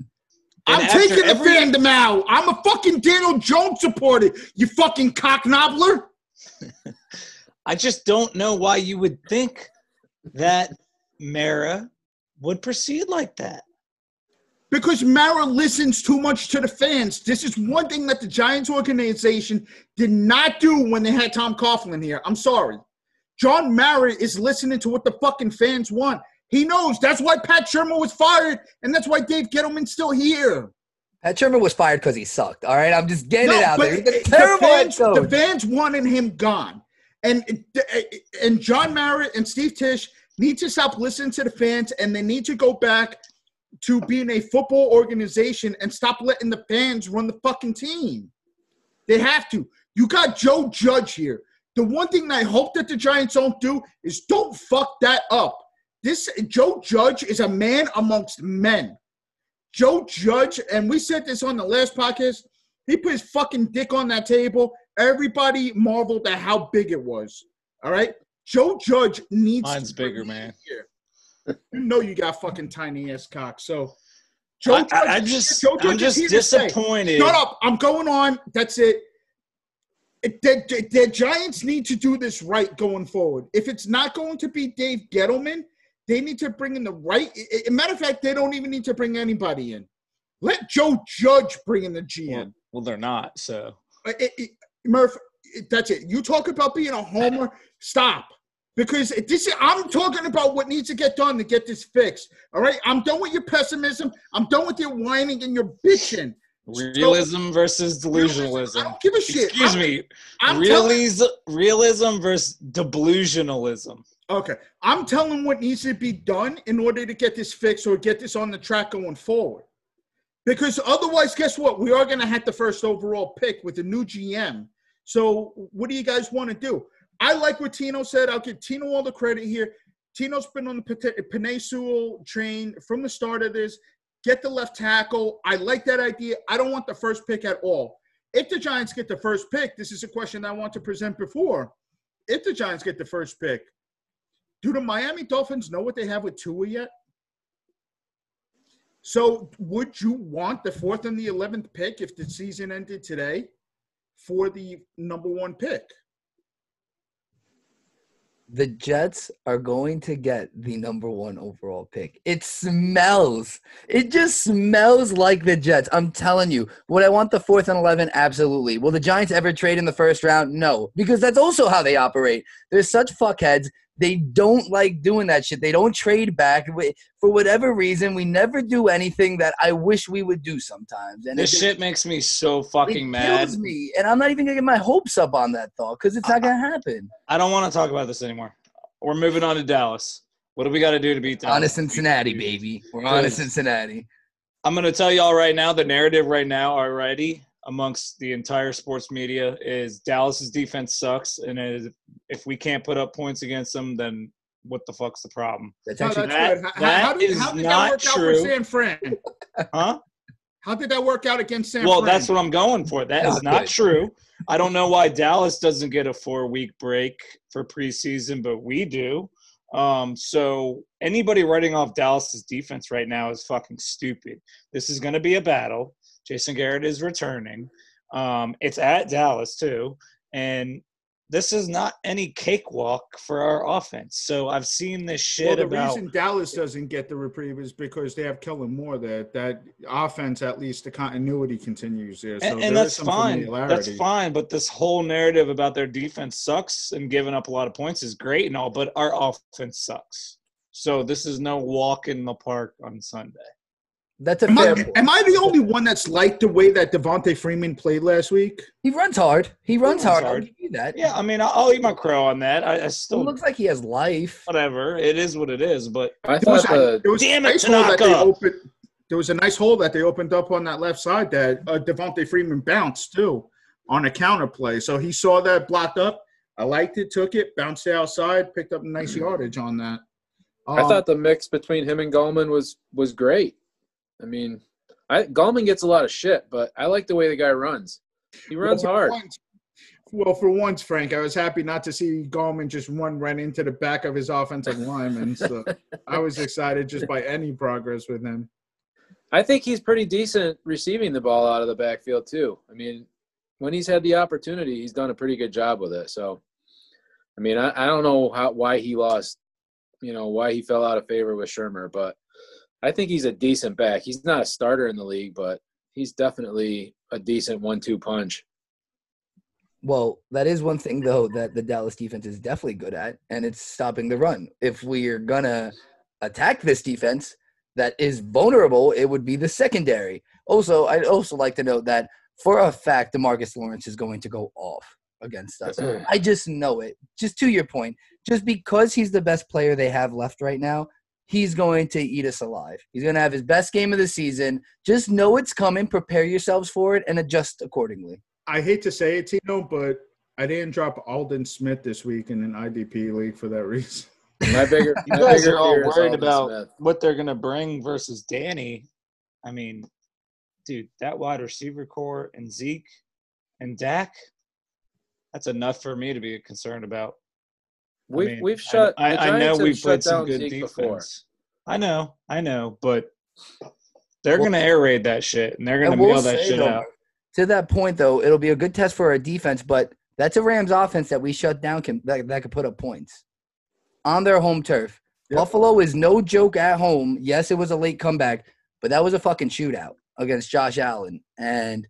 And I'm taking the fandom out. I'm a fucking Daniel Jones supporter. You fucking cocknobbler. I just don't know why you would think that Mara would proceed like that. Because Mara listens too much to the fans. This is one thing that the Giants organization did not do when they had Tom Coughlin here. I'm sorry. John Mara is listening to what the fucking fans want. He knows that's why Pat Shurmur was fired, and that's why Dave Gettleman's still here. Pat Shurmur was fired because he sucked. All right, I'm just getting it out there. He's a it- terrible the, fans, the fans wanted him gone. And and John Mara and Steve Tisch need to stop listening to the fans and they need to go back to being a football organization and stop letting the fans run the fucking team. They have to. You got Joe Judge here. The one thing I hope that the Giants don't do is don't fuck that up. This Joe Judge is a man amongst men. Joe Judge, and we said this on the last podcast, he put his fucking dick on that table. Everybody marveled at how big it was. All right? Joe Judge needs Mine's bigger, man. here. You know you got fucking tiny ass cock. So Joe I, Judge, I, I'm just, Joe Judge I'm is just here to stay. disappointed. Shut up. I'm going on. That's it. It- The, the, the Giants need to do this right going forward. If it's not going to be Dave Gettleman, they need to bring in the right. matter of fact, they don't even need to bring anybody in. Let Joe Judge bring in the GM. Well, well, they're not. So it- it- Murph, it- that's it. You talk about being a homer. Stop. Because this is, I'm talking about what needs to get done to get this fixed. All right. I'm done with your pessimism. I'm done with your whining and your bitching. realism versus I delusionalism. don't give a shit. Excuse I'm- me. I'm telling, realism, realism versus delusionalism. Okay. I'm telling what needs to be done in order to get this fixed or get this on the track going forward. Because otherwise, guess what? We are going to have the first overall pick with the new GM. So, what do you guys want to do? I like what Tino said. I'll give Tino all the credit here. Tino's been on the Sewell train from the start of this. Get the left tackle. I like that idea. I don't want the first pick at all. If the Giants get the first pick, this is a question I want to present before. If the Giants get the first pick, do the Miami Dolphins know what they have with Tua yet? So, would you want the fourth and the eleventh pick if the season ended today for the number one pick? the Jets are going to get the number one overall pick. It smells. It just smells like the Jets. I'm telling you. Would I want the fourth and 11? Absolutely. Will the Giants ever trade in the first round? No, because that's also how they operate. They're such fuckheads. They don't like doing that shit. They don't trade back. For whatever reason, we never do anything that I wish we would do sometimes. And This it, shit makes me so it fucking mad. kills me. And I'm not even going to get my hopes up on that thought because it's not going to happen. I don't want to talk about this anymore. We're moving on to Dallas. What do we got to do to beat Dallas? On to Cincinnati, baby. We're on to Cincinnati. I'm going to tell y'all right now the narrative right now already amongst the entire sports media is Dallas's defense sucks, and is, if we can't put up points against them, then what the fuck's the problem? That's No, actually that's that- good. How, that how did, is how did not that work true. out for San Fran? Huh? How did that work out against San Well, Fran? that's what I'm going for. That is Not not good. true. I don't know why Dallas doesn't get a four week break for preseason, but we do. Um, so anybody writing off Dallas's defense right now is fucking stupid. This is going to be a battle. Jason Garrett is returning. Um, it's at Dallas too, and this is not any cakewalk for our offense. So I've seen this shit Well, the about reason Dallas doesn't get the reprieve is because they have Kellen Moore That That offense, at least the continuity continues there. So and, and that's fine. That's fine. But this whole narrative about their defense sucks and giving up a lot of points is great and all, but our offense sucks. So this is no walk in the park on Sunday. That's a Am fair I, am I the only one that's liked the way that Devonta Freeman played last week? He runs hard. He runs runs hard. I'll hard. give you that. Yeah, I mean, I'll, I'll eat my crow on that. I, I He still looks like he has life. whatever. It is what it is. But I There was, thought the there was Damn a it, nice hole that they Tanaka! opened. There was a nice hole that they opened up on that left side that uh, Devonta Freeman bounced too on a counter play. So he saw that blocked up. I liked it, took it, bounced it outside, picked up a nice yardage on that. I Um, thought the mix between him and Gallman was was great. I mean, I Gallman gets a lot of shit, but I like the way the guy runs. He runs well, hard. once- well, for once, Frank, I was happy not to see Gallman just run right into the back of his offensive lineman. So I was excited just by any progress with him. I think he's pretty decent receiving the ball out of the backfield too. I mean, when he's had the opportunity, he's done a pretty good job with it. So, I mean, I, I don't know how why he lost, you know, why he fell out of favor with Shurmur, but I think he's a decent back. He's not a starter in the league, but he's definitely a decent one-two punch. Well, that is one thing though that the Dallas defense is definitely good at, and it's stopping the run. If we are gonna attack this defense that is vulnerable, it would be the secondary. Also, I'd also like to note that for a fact, Demarcus Lawrence is going to go off against us. I just know it. Just to your point, just because he's the best player they have left right now, he's going to eat us alive. He's going to have his best game of the season. Just know it's coming. Prepare yourselves for it and adjust accordingly. I hate to say it, Tino, but I didn't drop Aldon Smith this week in an IDP league for that reason. My bigger, you my guys bigger are all worried about Smith. what they're gonna bring versus Danny. I mean, dude, that wide receiver core and Zeke and Dak, that's enough for me to be concerned about. I We've mean, we've shut. I, the I know we've shut played some good Zeke defense. before. I know, I know, but they're Well- gonna air raid that shit and they're gonna will mail that shit though, out. To that point, though, it'll be a good test for our defense, but that's a Rams offense that we shut down can that, that could put up points on their home turf. Yep. Buffalo is no joke at home. Yes, it was a late comeback, but that was a fucking shootout against Josh Allen, and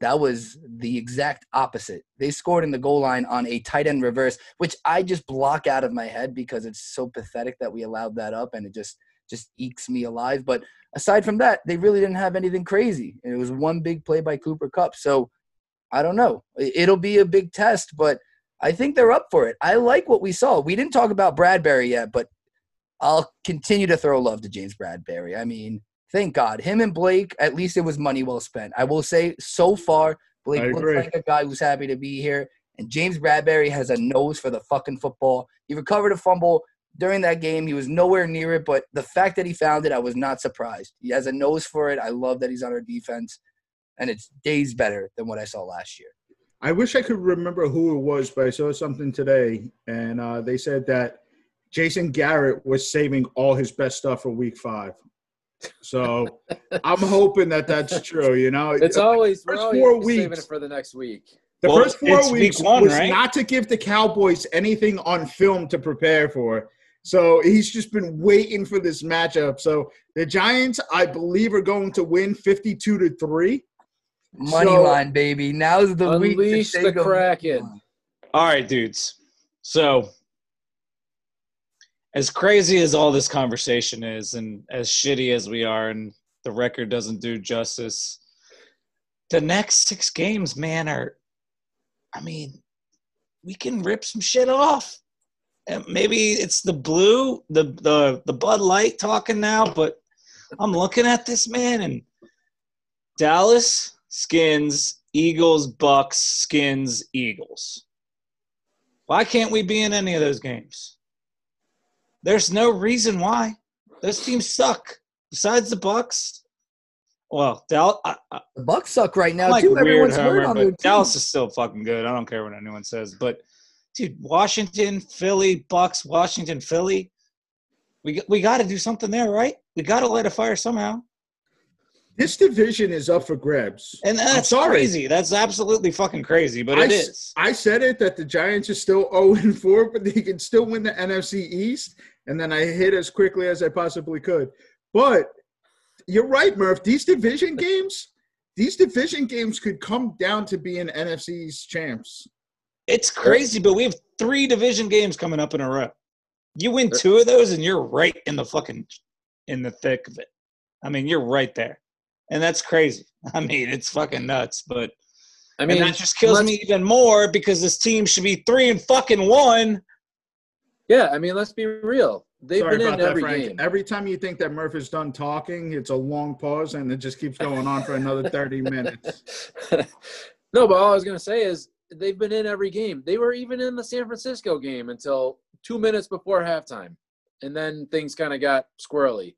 that was the exact opposite. They scored in the goal line on a tight end reverse, which I just block out of my head because it's so pathetic that we allowed that up, and it just just ekes me alive. But aside from that, they really didn't have anything crazy. And It was one big play by Cooper Kupp. So I don't know. It'll be a big test, but I think they're up for it. I like what we saw. We didn't talk about Bradberry yet, but I'll continue to throw love to James Bradberry. I mean, thank God. Him and Blake, at least it was money well spent. I will say so far, Blake I looks agree. like a guy who's happy to be here. And James Bradberry has a nose for the fucking football. He recovered a fumble during that game. He was nowhere near it, but the fact that he found it, I was not surprised. He has a nose for it. I love that he's on our defense, and it's days better than what I saw last year. I wish I could remember who it was, but I saw something today, and uh, they said that Jason Garrett was saving all his best stuff for Week Five. So I'm hoping that that's true. You know, It's always we're First always four saving weeks. it for the next week. the Well, first four it's week weeks one, was right? not to give the Cowboys anything on film to prepare for. So he's just been waiting for this matchup. So the Giants, I believe, are going to win 52 to three. Money So- line, baby. Now's the week. to Unleash the take 'em. Kraken. All right, dudes. So, as crazy as all this conversation is, and as shitty as we are, and the record doesn't do justice, the next six games, man, are, I mean, we can rip some shit off. And maybe it's the blue, the the the Bud Light talking now, but I'm looking at this man and Dallas skins, Eagles, Bucks, skins, Eagles. Why can't we be in any of those games? There's no reason why. Those teams suck. Besides the Bucks, well, Dallas, I, I, The Bucks suck right now like too. weird Everyone's hurt on their but team. Dallas is still fucking good. I don't care what anyone says. But dude, Washington, Philly, Bucks, Washington, Philly. We we got to do something there, right? We got to light a fire somehow. This division is up for grabs. And that's sorry. crazy. That's absolutely fucking crazy, but I it s- is. I said it that the Giants are still 0 and 4, but they can still win the NFC East. And then I hit as quickly as I possibly could. But you're right, Murph. These division games, these division games could come down to being NFC's champs. It's crazy, but we have three division games coming up in a row. You win two of those, and you're right in the fucking in the thick of it. I mean, you're right there, and that's crazy. I mean, it's fucking nuts. But I mean, and that just kills me even more because this team should be three and fucking one. Yeah, I mean, let's be real. They've Sorry been in that, every Frank. game. Every time you think that Murph is done talking, it's a long pause and it just keeps going on for another 30 minutes. no, but all I was going to say is they've been in every game. They were even in the San Francisco game until two minutes before halftime. And then things kind of got squirrely.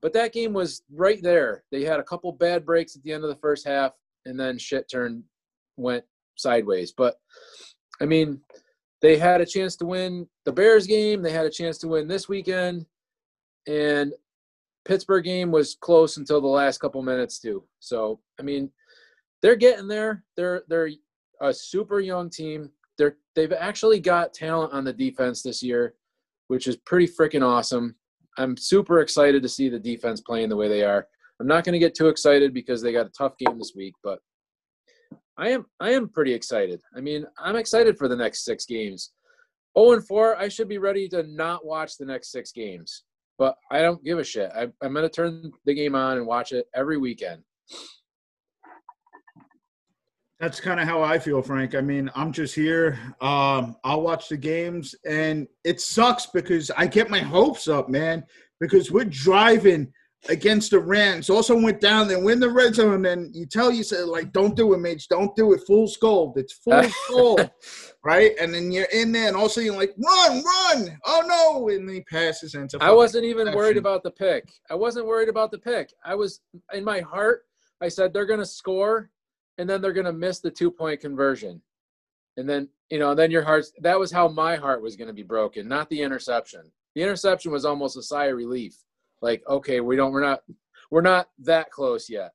But that game was right there. They had a couple bad breaks at the end of the first half, and then shit turned, went sideways. But, I mean, they had a chance to win the Bears game. They had a chance to win this weekend. And Pittsburgh game was close until the last couple minutes too. So I mean, they're getting there. They're they're a super young team. They're they've actually got talent on the defense this year, which is pretty freaking awesome. I'm super excited to see the defense playing the way they are. I'm not going to get too excited because they got a tough game this week, but I am I am pretty excited. I mean, I'm excited for the next six games. 0 and 4, I should be ready to not watch the next six games but I don't give a shit. I, I'm going to turn the game on and watch it every weekend. That's kind of how I feel, Frank. I mean, I'm just here. Um, I'll watch the games, and it sucks because I get my hopes up, man. Because we're driving against the Rams. Also went down there, win the red zone, and you tell you said like, "Don't do it, Mitch. Don't do it." Full scold. It's full scold, right? And then you're in there, and also you're like, "Run, run!" Oh no! And he passes into. I wasn't even worried about the pick. I wasn't worried about the pick. I was in my heart. I said they're going to score, and then they're going to miss the two point conversion, and then you know, then your heart. That was how my heart was going to be broken, not the interception. The interception was almost a sigh of relief. Like, okay, we don't, we're not, we're not that close yet.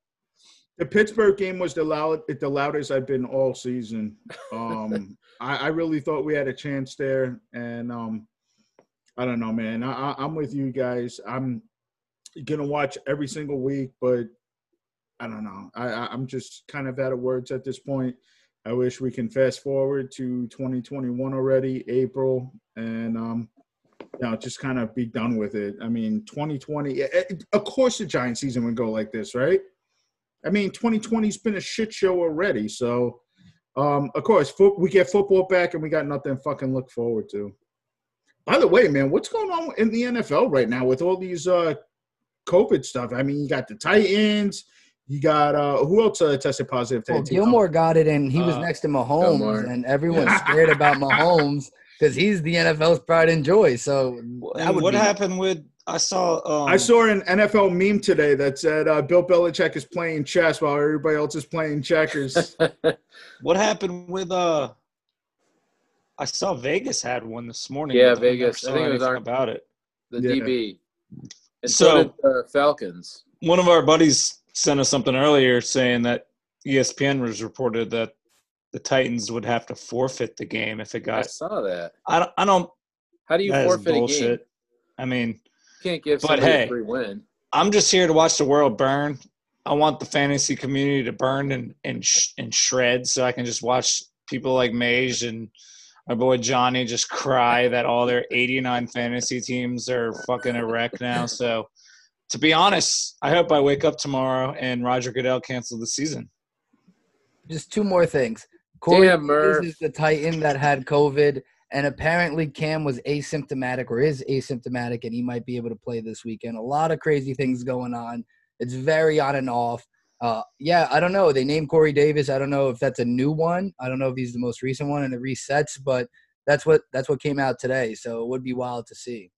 The Pittsburgh game was the loud, the loudest I've been all season. Um, I, I really thought we had a chance there, and um, I don't know, man. I, I'm with you guys. I'm gonna watch every single week, but I don't know. I, I, I'm just kind of out of words at this point. I wish we can fast forward to 2021 already, April, and um, you know, just kind of be done with it. I mean, 2020. eh, eh, Of course, the Giant season would go like this, right? I mean, 2020's been a shit show already. So, um, of course, fo- we get football back and we got nothing fucking look forward to. By the way, man, what's going on in the NFL right now with all these uh, COVID stuff? I mean, you got the Titans. You got uh, who else uh, tested positive? Well? Gilmore got it, and he was Uh, next to Mahomes, Gilmore. and everyone's scared about Mahomes because he's the NFL's pride and joy. So And what be- happened with? I saw. Um, I saw an NFL meme today that said uh, Bill Belichick is playing chess while everybody else is playing checkers. What happened with? Uh, I saw Vegas had one this morning. Yeah, but I Vegas. I think it was anything our- about it. the Yeah. DB. And So- so, did the Falcons. One of our buddies sent us something earlier saying that ESPN was reported that the Titans would have to forfeit the game if it got. I saw that. I don't. I don't. How do you That is forfeit a game? bullshit. I mean, You can't give But somebody hey. a free win. I'm just here to watch the world burn. I want the fantasy community to burn and and sh- and shred, so I can just watch people like Mage and my boy Johnny just cry that all their 89 fantasy teams are fucking a wreck now. So, to be honest, I hope I wake up tomorrow and Roger Goodell canceled the season. just two more things. Corey Damn, Davis Murph. is the Titan that had COVID, and apparently Cam was asymptomatic or is asymptomatic, and he might be able to play this weekend. A lot of crazy things going on. It's very on and off. Uh, yeah, I don't know. They named Corey Davis. I don't know if that's a new one. I don't know if he's the most recent one and it resets, but that's what that's what came out today. So it would be wild to see.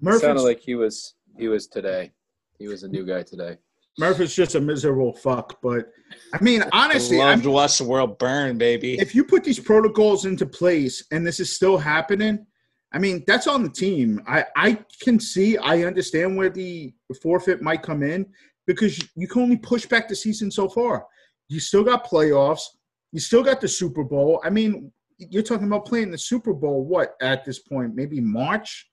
Murphy's, Sounded like he was he was today. He was a new guy today. Murphy's just a miserable fuck. But I mean, honestly, I love mean, to watch the world burn, baby. if you put these protocols into place and this is still happening, I mean, that's on the team. I, I can see, I understand where the forfeit might come in. because you can only push back the season so far. You still got playoffs. You still got the Super Bowl. I mean, you're talking about playing the Super Bowl. What at this point? Maybe March.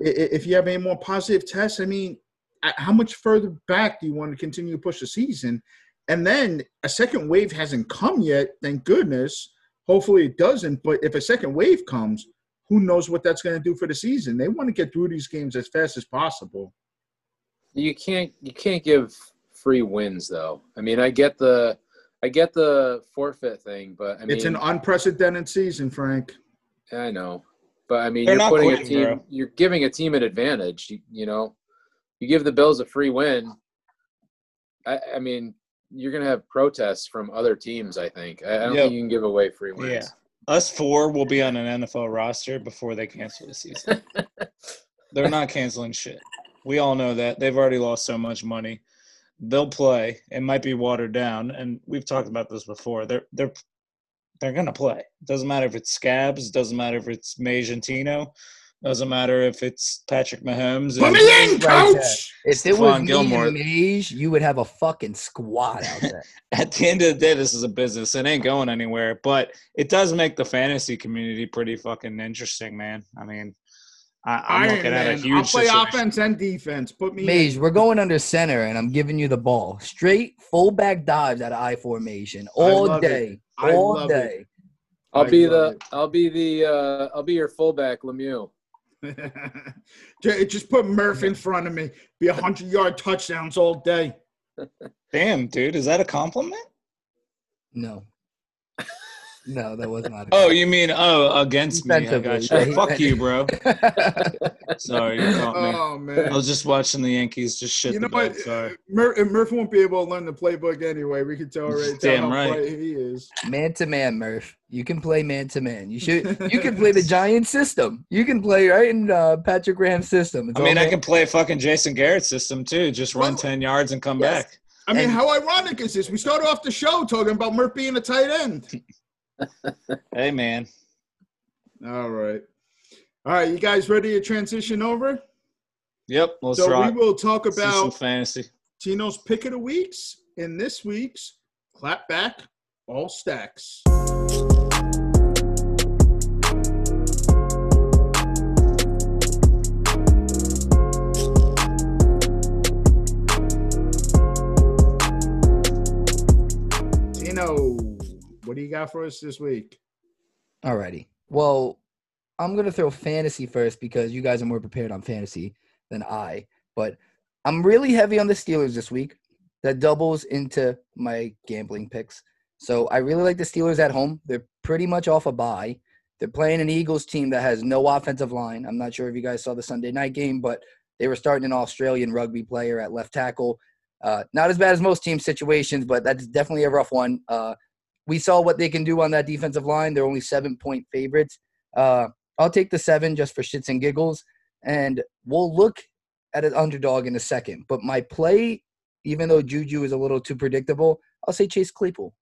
If you have any more positive tests, I mean, how much further back do you want to continue to push the season? And then a second wave hasn't come yet. Thank goodness. Hopefully it doesn't. But if a second wave comes, who knows what that's going to do for the season? They want to get through these games as fast as possible. You can't you can't give free wins though. I mean, I get the I get the forfeit thing, but I mean, it's an unprecedented season, Frank. I know, but I mean, They're you're not putting a team. bro. You're giving a team an advantage. You, you know, you give the Bills a free win. I, I mean, you're gonna have protests from other teams. I think. I, I don't Yep. think you can give away free wins. Yeah. Us four will be on an NFL roster before they cancel the season. They're not canceling shit. We all know that. They've already lost so much money. They'll play. It might be watered down, and we've talked about this before. They're they're they're gonna play. Doesn't matter if it's Scabs. Doesn't matter if it's Majantino. Doesn't matter if it's Patrick Mahomes. Put and- me in, Right coach. If it was Stephon me Gilmore. and Mage, you would have a fucking squad out there. at the end of the day, this is a business. It ain't going anywhere. But it does make the fantasy community pretty fucking interesting, man. I mean, I, I'm Iron looking at a huge I'll play situation. offense and defense. Put me Mage, in. we're going under center, and I'm giving you the ball. Straight fullback dives out of I formation all love it. day, I all love it. day. I'll I be the it. I'll be the uh, I'll be your fullback Lemieux. Ju- Just put Murph in front of me. Be a hundred yard touchdowns all day. Damn, dude, is that a compliment? No, no, that was not. Oh, you mean oh against me? I got Defensively, you. Fuck you, bro. Sorry, you caught me. Oh I was just watching the Yankees just shit You the know what? bed. Sorry. Mur- Murph won't be able to learn the playbook anyway. We can tell already. Damn how right. bright he is. man to man, Murph. You can play man to man. You should. You can play the Giant system. You can play right in uh, Patrick Graham's system. It's I mean, I can play fucking Jason Garrett's system too. Just run Well, ten yards and come yes. back. I mean, And- how ironic is this? We started off the show talking about Murph being a tight end. Hey, man. All right. All right, you guys ready to transition over? Yep. Let's so rock. we will talk Let's do some about fantasy. Tino's pick of the weeks in this week's Clap Back All Stacks. Tino, what do you got for us this week? Alrighty. Well, I'm gonna throw fantasy first because you guys are more prepared on fantasy than I. But I'm really heavy on the Steelers this week. That doubles into my gambling picks. So I really like the Steelers at home. They're pretty much off a bye. They're playing an Eagles team that has no offensive line. I'm not sure if you guys saw the Sunday night game, but they were starting an Australian rugby player at left tackle. Uh, not as bad as most team situations, but that's definitely a rough one. Uh, we saw what they can do on that defensive line. They're only seven point favorites. Uh, I'll take the seven just for shits and giggles, and we'll look at an underdog in a second. But my play, even though Juju is a little too predictable, I'll say Chase Claypool.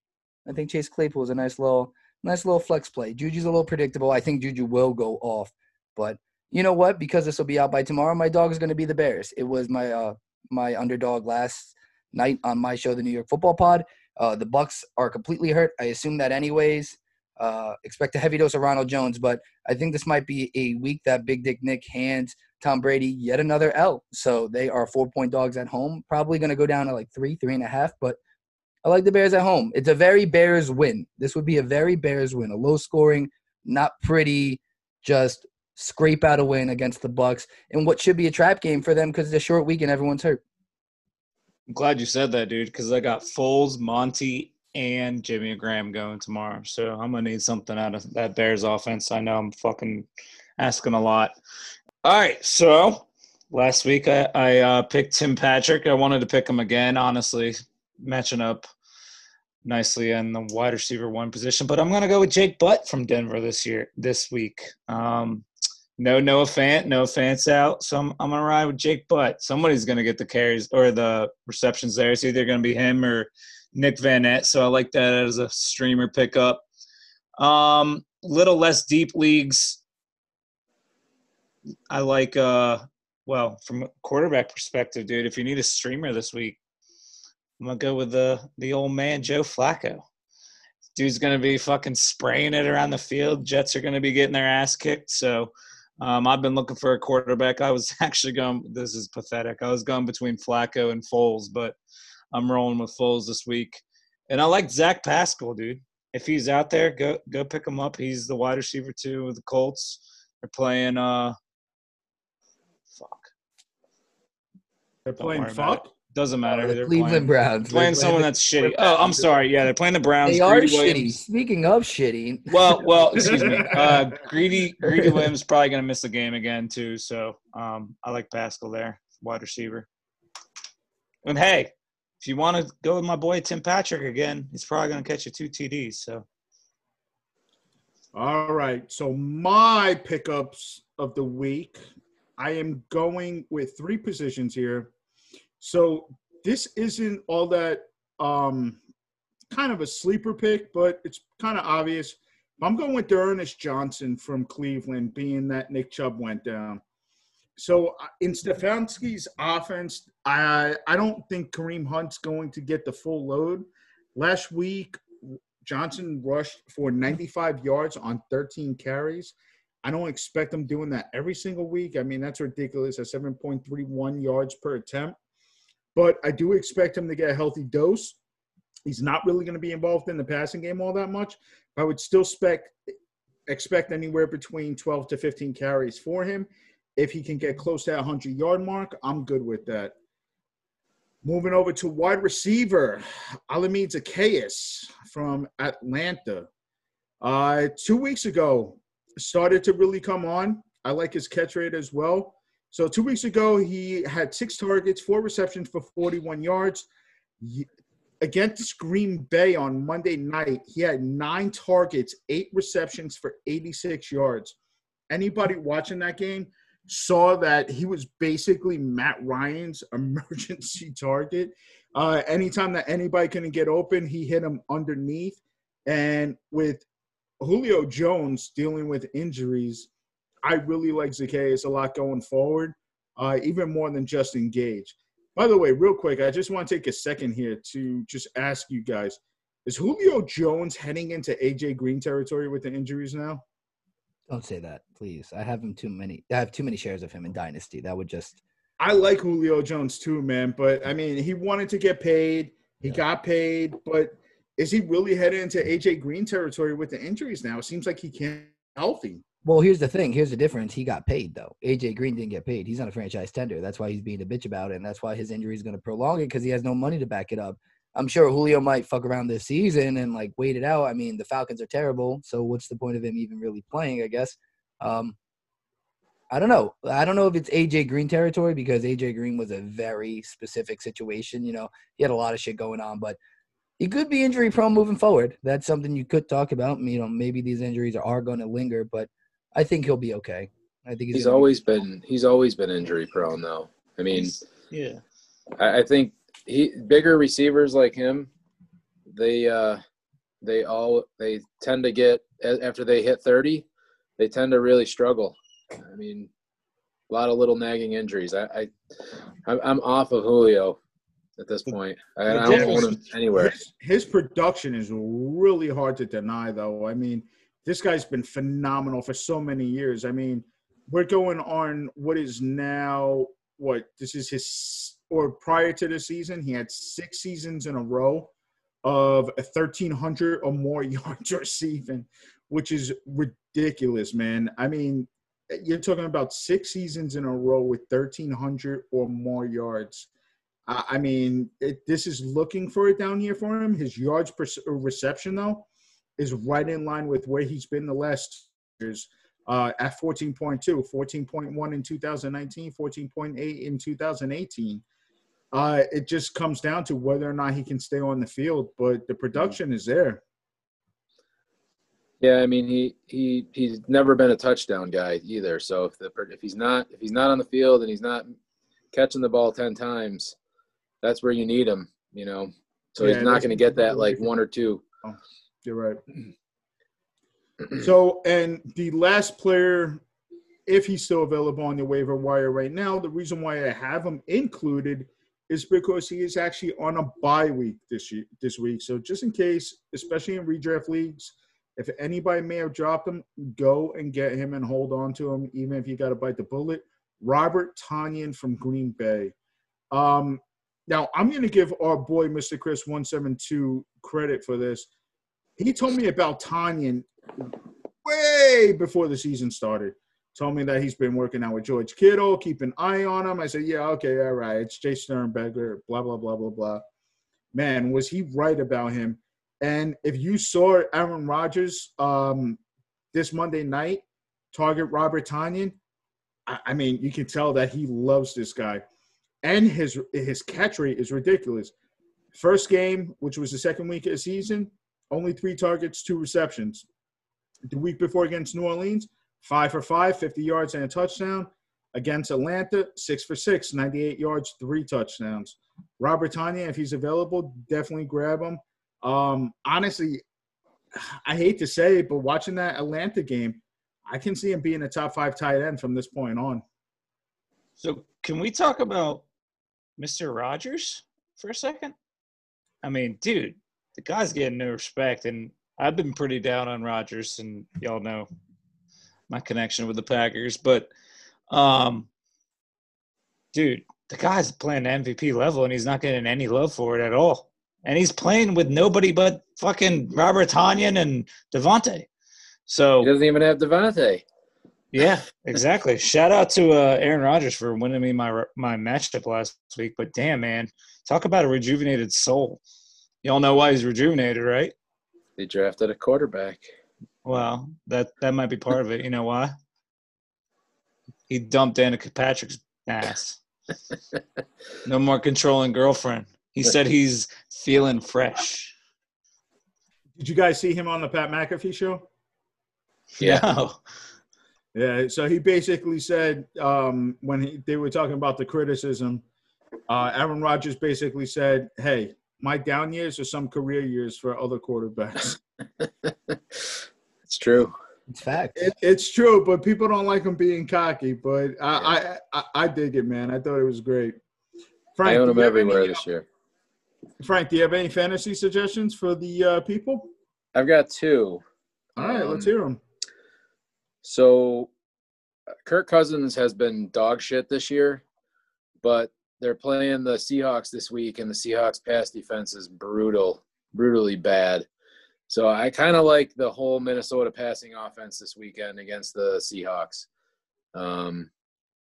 I think Chase Claypool is a nice little, nice little flex play. Juju's a little predictable. I think Juju will go off, but you know what? Because this will be out by tomorrow, my dog is going to be the Bears. It was my uh, my underdog last night on my show, the New York Football Pod. Uh, the Bucks are completely hurt. I assume that anyways. Uh, expect a heavy dose of Ronald Jones, but I think this might be a week that Big Dick Nick hands Tom Brady yet another L. So they are four point dogs at home. Probably going to go down to like three, three and a half. But I like the Bears at home. It's a very Bears win. This would be a very Bears win. A low scoring, not pretty, just scrape out a win against the Bucks in what should be a trap game for them because it's a short week and everyone's hurt. I'm glad you said that, dude, because I got Foles, Monty, and Jimmy Graham going tomorrow. So I'm gonna need something out of that Bears offense. I know I'm fucking asking a lot. All right, so last week I, I uh, picked Tim Patrick. I wanted to pick him again, honestly, matching up nicely in the wide receiver one position. But I'm gonna go with Jake Butt from Denver this year, this week. Um, no Noah Fant, no Fant's out. So I'm, gonna ride with Jake Butt. Somebody's gonna get the carries or the receptions there. It's either gonna be him or Nick Vannett. So I like that as a streamer pickup. Um, little less deep leagues. I like uh well, from a quarterback perspective, dude, if you need a streamer this week, I'm gonna go with the the old man Joe Flacco. Dude's gonna be fucking spraying it around the field. Jets are gonna be getting their ass kicked. So um, I've been looking for a quarterback. I was actually going. This is pathetic. I was going between Flacco and Foles, but I'm rolling with Foles this week. And I like Zach Pascal, dude. If he's out there, go go pick him up. He's the wide receiver too with the Colts. They're playing. Uh, fuck. They're Don't playing fuck. Doesn't matter. who the they're Cleveland playing. Browns. Playing They're someone the- that's shitty. Oh, I'm sorry. Yeah, they're playing the Browns. They are Greedy shitty. Speaking of shitty, Well, well, excuse me. Uh, Greedy Greedy Williams probably gonna miss the game again too. So um, I like Pascal there, wide receiver. And hey, if you want to go with my boy Tim Patrick again, he's probably gonna catch you two TDs. So All right. So my pickups of the week, I am going with three positions here. So this isn't all that um kind of a sleeper pick, but it's kind of obvious. I'm going with Ernest Johnson from Cleveland, being that Nick Chubb went down. So uh, in Stefanski's offense, I I don't think Kareem Hunt's going to get the full load. Last week, Johnson rushed for 95 yards on 13 carries. I don't expect him doing that every single week. I mean, that's ridiculous at 7.31 yards per attempt. But I do expect him to get a healthy dose. He's not really going to be involved in the passing game all that much. I would still spec, expect anywhere between 12 to 15 carries for him. If he can get close to that 100 yard mark, I'm good with that. Moving over to wide receiver, Olamide Zaccheaus from Atlanta. Uh, two weeks ago, started to really come on. I like his catch rate as well. So two weeks ago, he had six targets, four receptions for 41 yards. Against Green Bay on Monday night, he had nine targets, eight receptions for 86 yards. Anybody watching that game saw that he was basically Matt Ryan's emergency target. Uh, anytime that anybody couldn't get open, he hit him underneath. And with Julio Jones dealing with injuries, I really like Zaccheaus a lot going forward, uh, even more than Justin Gage. By the way, real quick, I just want to take a second here to just ask you guys: Is Julio Jones heading into AJ Green territory with the injuries now? don't say that, please. I have him too many. I have too many shares of him in Dynasty. That would just I like Julio Jones too, man. But I mean, he wanted to get paid. He Yeah. got paid, but is he really headed into AJ Green territory with the injuries now? It seems like he can't healthy. Well, here's the thing. Here's the difference. He got paid though. AJ Green didn't get paid. He's not a franchise tender. That's why he's being a bitch about it, and that's why his injury is going to prolong it because he has no money to back it up. I'm sure Julio might fuck around this season and like wait it out. I mean, the Falcons are terrible, so what's the point of him even really playing? I guess. Um, I don't know. I don't know if it's AJ Green territory because AJ Green was a very specific situation. You know, he had a lot of shit going on, but he could be injury prone moving forward. That's something you could talk about. You know, maybe these injuries are going to linger, but I think he'll be okay. I think he's, He's gonna be- always been he's always been injury prone though. I mean, yeah, I, I think he bigger receivers like him, they uh they all they tend to get after they hit thirty, they tend to really struggle. I mean, a lot of little nagging injuries. I, I I'm- I'm off of Julio at this point. I, I don't want him anywhere. His, his production is really hard to deny, though. I mean, this guy's been phenomenal for so many years. I mean, we're going on what is now what this is his or prior to the season, he had six seasons in a row of a 1300 or more yards receiving, which is ridiculous, man. I mean, you're talking about six seasons in a row with 1300 or more yards. I mean, it, this is looking for it down here for him. His yards per reception, though, is right in line with where he's been the last years uh, at 14.2, 14.1 in 2019, 14.8 in 2018. Uh, it just comes down to whether or not he can stay on the field, but the production is there. Yeah, I mean he he he's never been a touchdown guy either. So if the if he's not if he's not on the field and he's not catching the ball ten times, that's where you need him. You know, so Yeah, he's not going to get that like one or two. You're right. So, and the last player, if he's still available on the waiver wire right now, the reason why I have him included is because he is actually on a bye week this year, this week. So just in case, especially in redraft leagues, if anybody may have dropped him, go and get him and hold on to him, even if you got to bite the bullet. Robert Tonyan from Green Bay. Um, now I'm going to give our boy Mr. Chris one seven two credit for this. He told me about Tonyan way before the season started. Told me that he's been working out with George Kittle, keep an eye on him. I said, yeah, okay, all right. It's Jace Sternberger, blah, blah, blah, blah, blah. Man, was he right about him? And if you saw Aaron Rodgers um, this Monday night target Robert Tonyan, I, I mean, you can tell that he loves this guy. And his his catch rate is ridiculous. First game, which was the second week of the season, only three targets, two receptions. The week before against New Orleans, five for five, 50 yards and a touchdown. Against Atlanta, six for six, 98 yards, three touchdowns. Robert Tonyan, if he's available, definitely grab him. Um, honestly, I hate to say it, but watching that Atlanta game, I can see him being a top five tight end from this point on. So can we talk about Mr. Rodgers for a second? I mean, dude, the guy's getting no respect, and I've been pretty down on Rodgers, and y'all know my connection with the Packers, but um, dude, the guy's playing MVP level, and he's not getting any love for it at all. And he's playing with nobody but fucking Robert Tonyan and Davante. So He doesn't even have Davante. yeah, exactly. Shout out to uh, Aaron Rodgers for winning me my my matchup last week. But damn, man, talk about a rejuvenated soul. Y'all know why he's rejuvenated, right? They drafted a quarterback. Well, that that might be part of it. You know why? He dumped Danica Patrick's ass. No more controlling girlfriend. He said he's feeling fresh. Did you guys see him on the Pat McAfee show? Yeah. No. Yeah, so he basically said um, when he, they were talking about the criticism, uh, Aaron Rodgers basically said, "Hey, my down years are some career years for other quarterbacks." It's true. It's fact. it, it's true, but people don't like him being cocky. But I, I, I, I dig it, man. I thought it was great. I own him you have everywhere any- this year. Frank, do you have any fantasy suggestions for the uh, people? I've got two. All right, let's Um, hear them. So uh, Kirk Cousins has been dog shit this year, but they're playing the Seahawks this week, and the Seahawks pass defense is brutal, brutally bad. So I kind of like the whole Minnesota passing offense this weekend against the Seahawks. Um,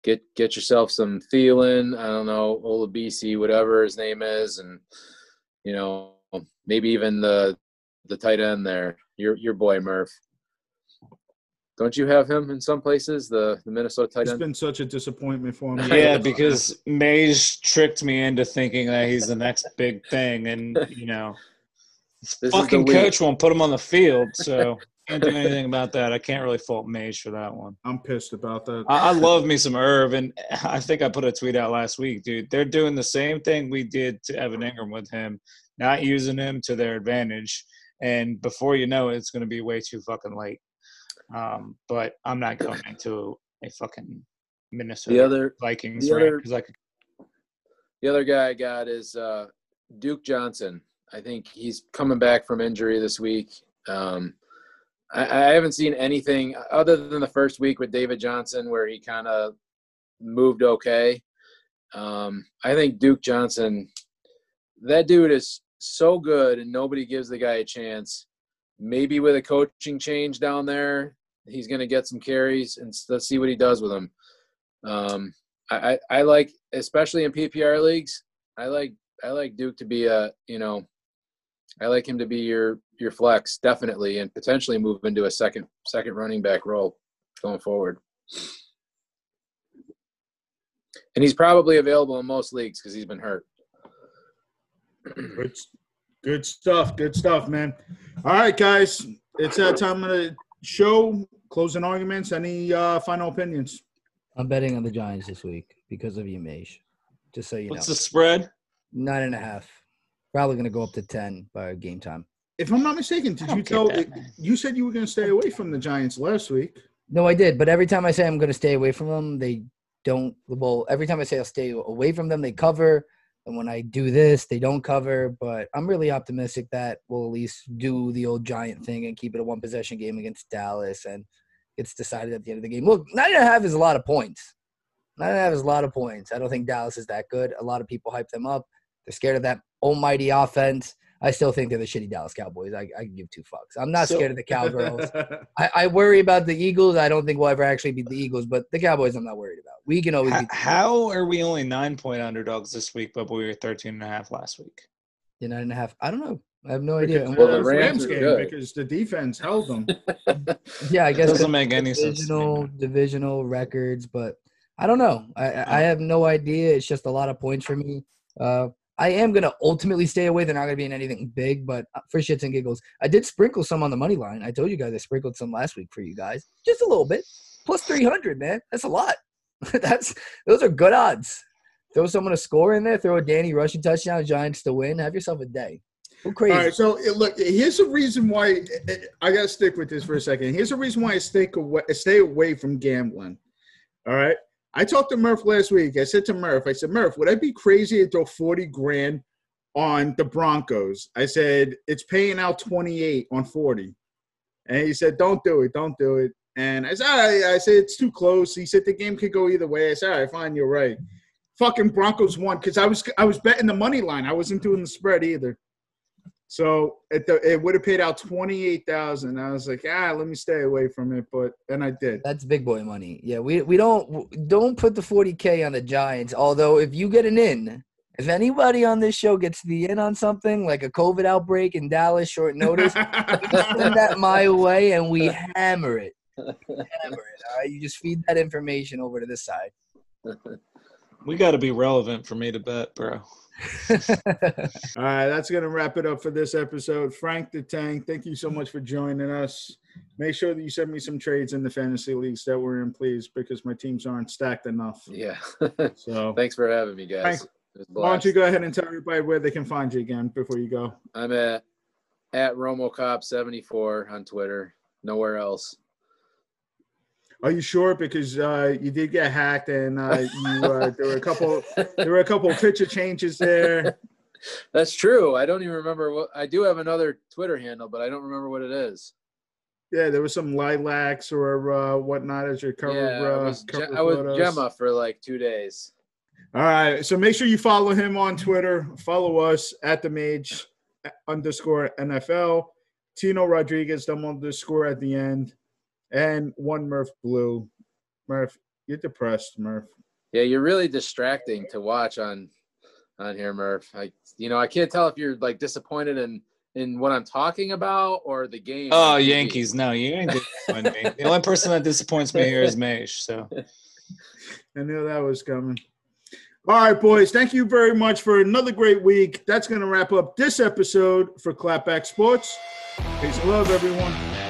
get get yourself some Thielen, I don't know, Olabisi, whatever his name is, and you know maybe even the the tight end there, your your boy Murph. Don't you have him in some places? The the Minnesota tight end. It's been such a disappointment for me. Yeah, because Mays tricked me into thinking that he's the next big thing, and you know, This fucking week. coach won't put him on the field, so can't do anything about that. I can't really fault Mays for that one. I'm pissed about that. I, I love me some Irv, and I think I put a tweet out last week, dude. They're doing the same thing we did to Evan Engram with him, not using him to their advantage, and before you know it, it's going to be way too fucking late. Um, but I'm not going to a fucking Minnesota The other Vikings the other- I could the other guy I got is uh, Duke Johnson. I think he's coming back from injury this week. Um, I, I haven't seen anything other than the first week with David Johnson where he kind of moved okay. Um, I think Duke Johnson, that dude is so good, and nobody gives the guy a chance. Maybe with a coaching change down there, he's going to get some carries, and let's see what he does with them. Um, I, I, I like, especially in PPR leagues, I like I like Duke to be a you know, I like him to be your your flex definitely, and potentially move into a second second running back role going forward. And he's probably available in most leagues because he's been hurt. Good, good stuff. Good stuff, man. All right, guys. It's that time of the show. Closing arguments. Any uh, final opinions? I'm betting on the Giants this week because of you, Mage. Just so you What's know. What's the spread? Nine and a half. Probably going to go up to 10 by game time. If I'm not mistaken, did you tell? that, you said you were going to stay away from the Giants last week. No, I did. But every time I say I'm going to stay away from them, they don't. Well, every time I say I'll stay away from them, they cover. And when I do this, they don't cover. But I'm really optimistic that we'll at least do the old giant thing and keep it a one possession game against Dallas and it's decided at the end of the game. Look, nine and a half is a lot of points. Nine and a half is a lot of points. I don't think Dallas is that good. A lot of people hype them up. They're scared of that almighty offense. I still think they're the shitty Dallas Cowboys. I, I can give two fucks. I'm not So- scared of the Cowgirls. I, I worry about the Eagles. I don't think we'll ever actually beat the Eagles, but the Cowboys I'm not worried about. We can always H- beat the how are we only nine point underdogs this week, but we were 13 and a half last week? the nine and a half. I don't know. I have no idea. Because, And Well, the what- Rams game good. because the defense held them. yeah, I It guess doesn't the make any sense. divisional man. divisional records, but I don't know. I I I have no idea. It's just a lot of points for me. Uh, I am gonna ultimately stay away. They're not gonna be in anything big, but uh, for shits and giggles, I did sprinkle some on the money line. I told you guys I sprinkled some last week for you guys, just a little bit, plus three hundred. Man, that's a lot. that's those are good odds. Throw someone to score in there. Throw a Danny rushing touchdown, Giants to win. Have yourself a day. Crazy? All right, so look, here's the reason why I gotta stick with this for a second. Here's the reason why I stay away, stay away from gambling. All right, I talked to Murph last week. I said to Murph, I said, Murph, would I be crazy to throw forty grand on the Broncos? I said it's paying out twenty eight on forty, and he said, don't do it, don't do it. And I said, right. I said it's too close. He said the game could go either way. I said, all right, fine, you're right. Fucking Broncos won because I was I was betting the money line. I wasn't doing the spread either. So it, it would have paid out twenty eight thousand. I was like, ah, let me stay away from it, but then I did. That's big boy money. Yeah, we we don't don't put the 40k on the Giants. Although if you get an in, if anybody on this show gets the in on something like a COVID outbreak in Dallas, short notice, send that my way and we hammer it. Hammer it. All right, you just feed that information over to this side. We got to be relevant for me to bet, bro. All right, that's gonna wrap it up for this episode. Frank the Tank, thank you so much for joining us. Make sure that you send me some trades in the fantasy leagues that we're in, please, because my teams aren't stacked enough. yeah. So Thanks for having me, guys. Thank- It was a why don't you go ahead and tell everybody where they can find you again before you go? I'm at at RomoCop74 on Twitter. Nowhere else. Are you sure? Because uh, you did get hacked, and uh, you uh, there were a couple there were a couple picture changes there. That's true. I don't even remember what I do have another Twitter handle, but I don't remember what it is. Yeah, there was some lilacs or uh, whatnot as your cover. yeah, I uh, was, Je- cover I was. Gemma for like two days. All right, so make sure you follow him on Twitter. Follow us at the Maish underscore NFL. Tino Rodriguez, double underscore at the end, and one Murph Blue. Murph, you're depressed, Murph. Yeah, you're really distracting to watch on on here, Murph. I you know I can't tell if you're like disappointed in in what I'm talking about or the game. Oh, on Yankees. No, you ain't disappointing me. The only person that disappoints me here is Maish. So I knew that was coming. All right, boys. Thank you very much for another great week. That's going to wrap up this episode for Clapback Sports. Peace and love, everyone.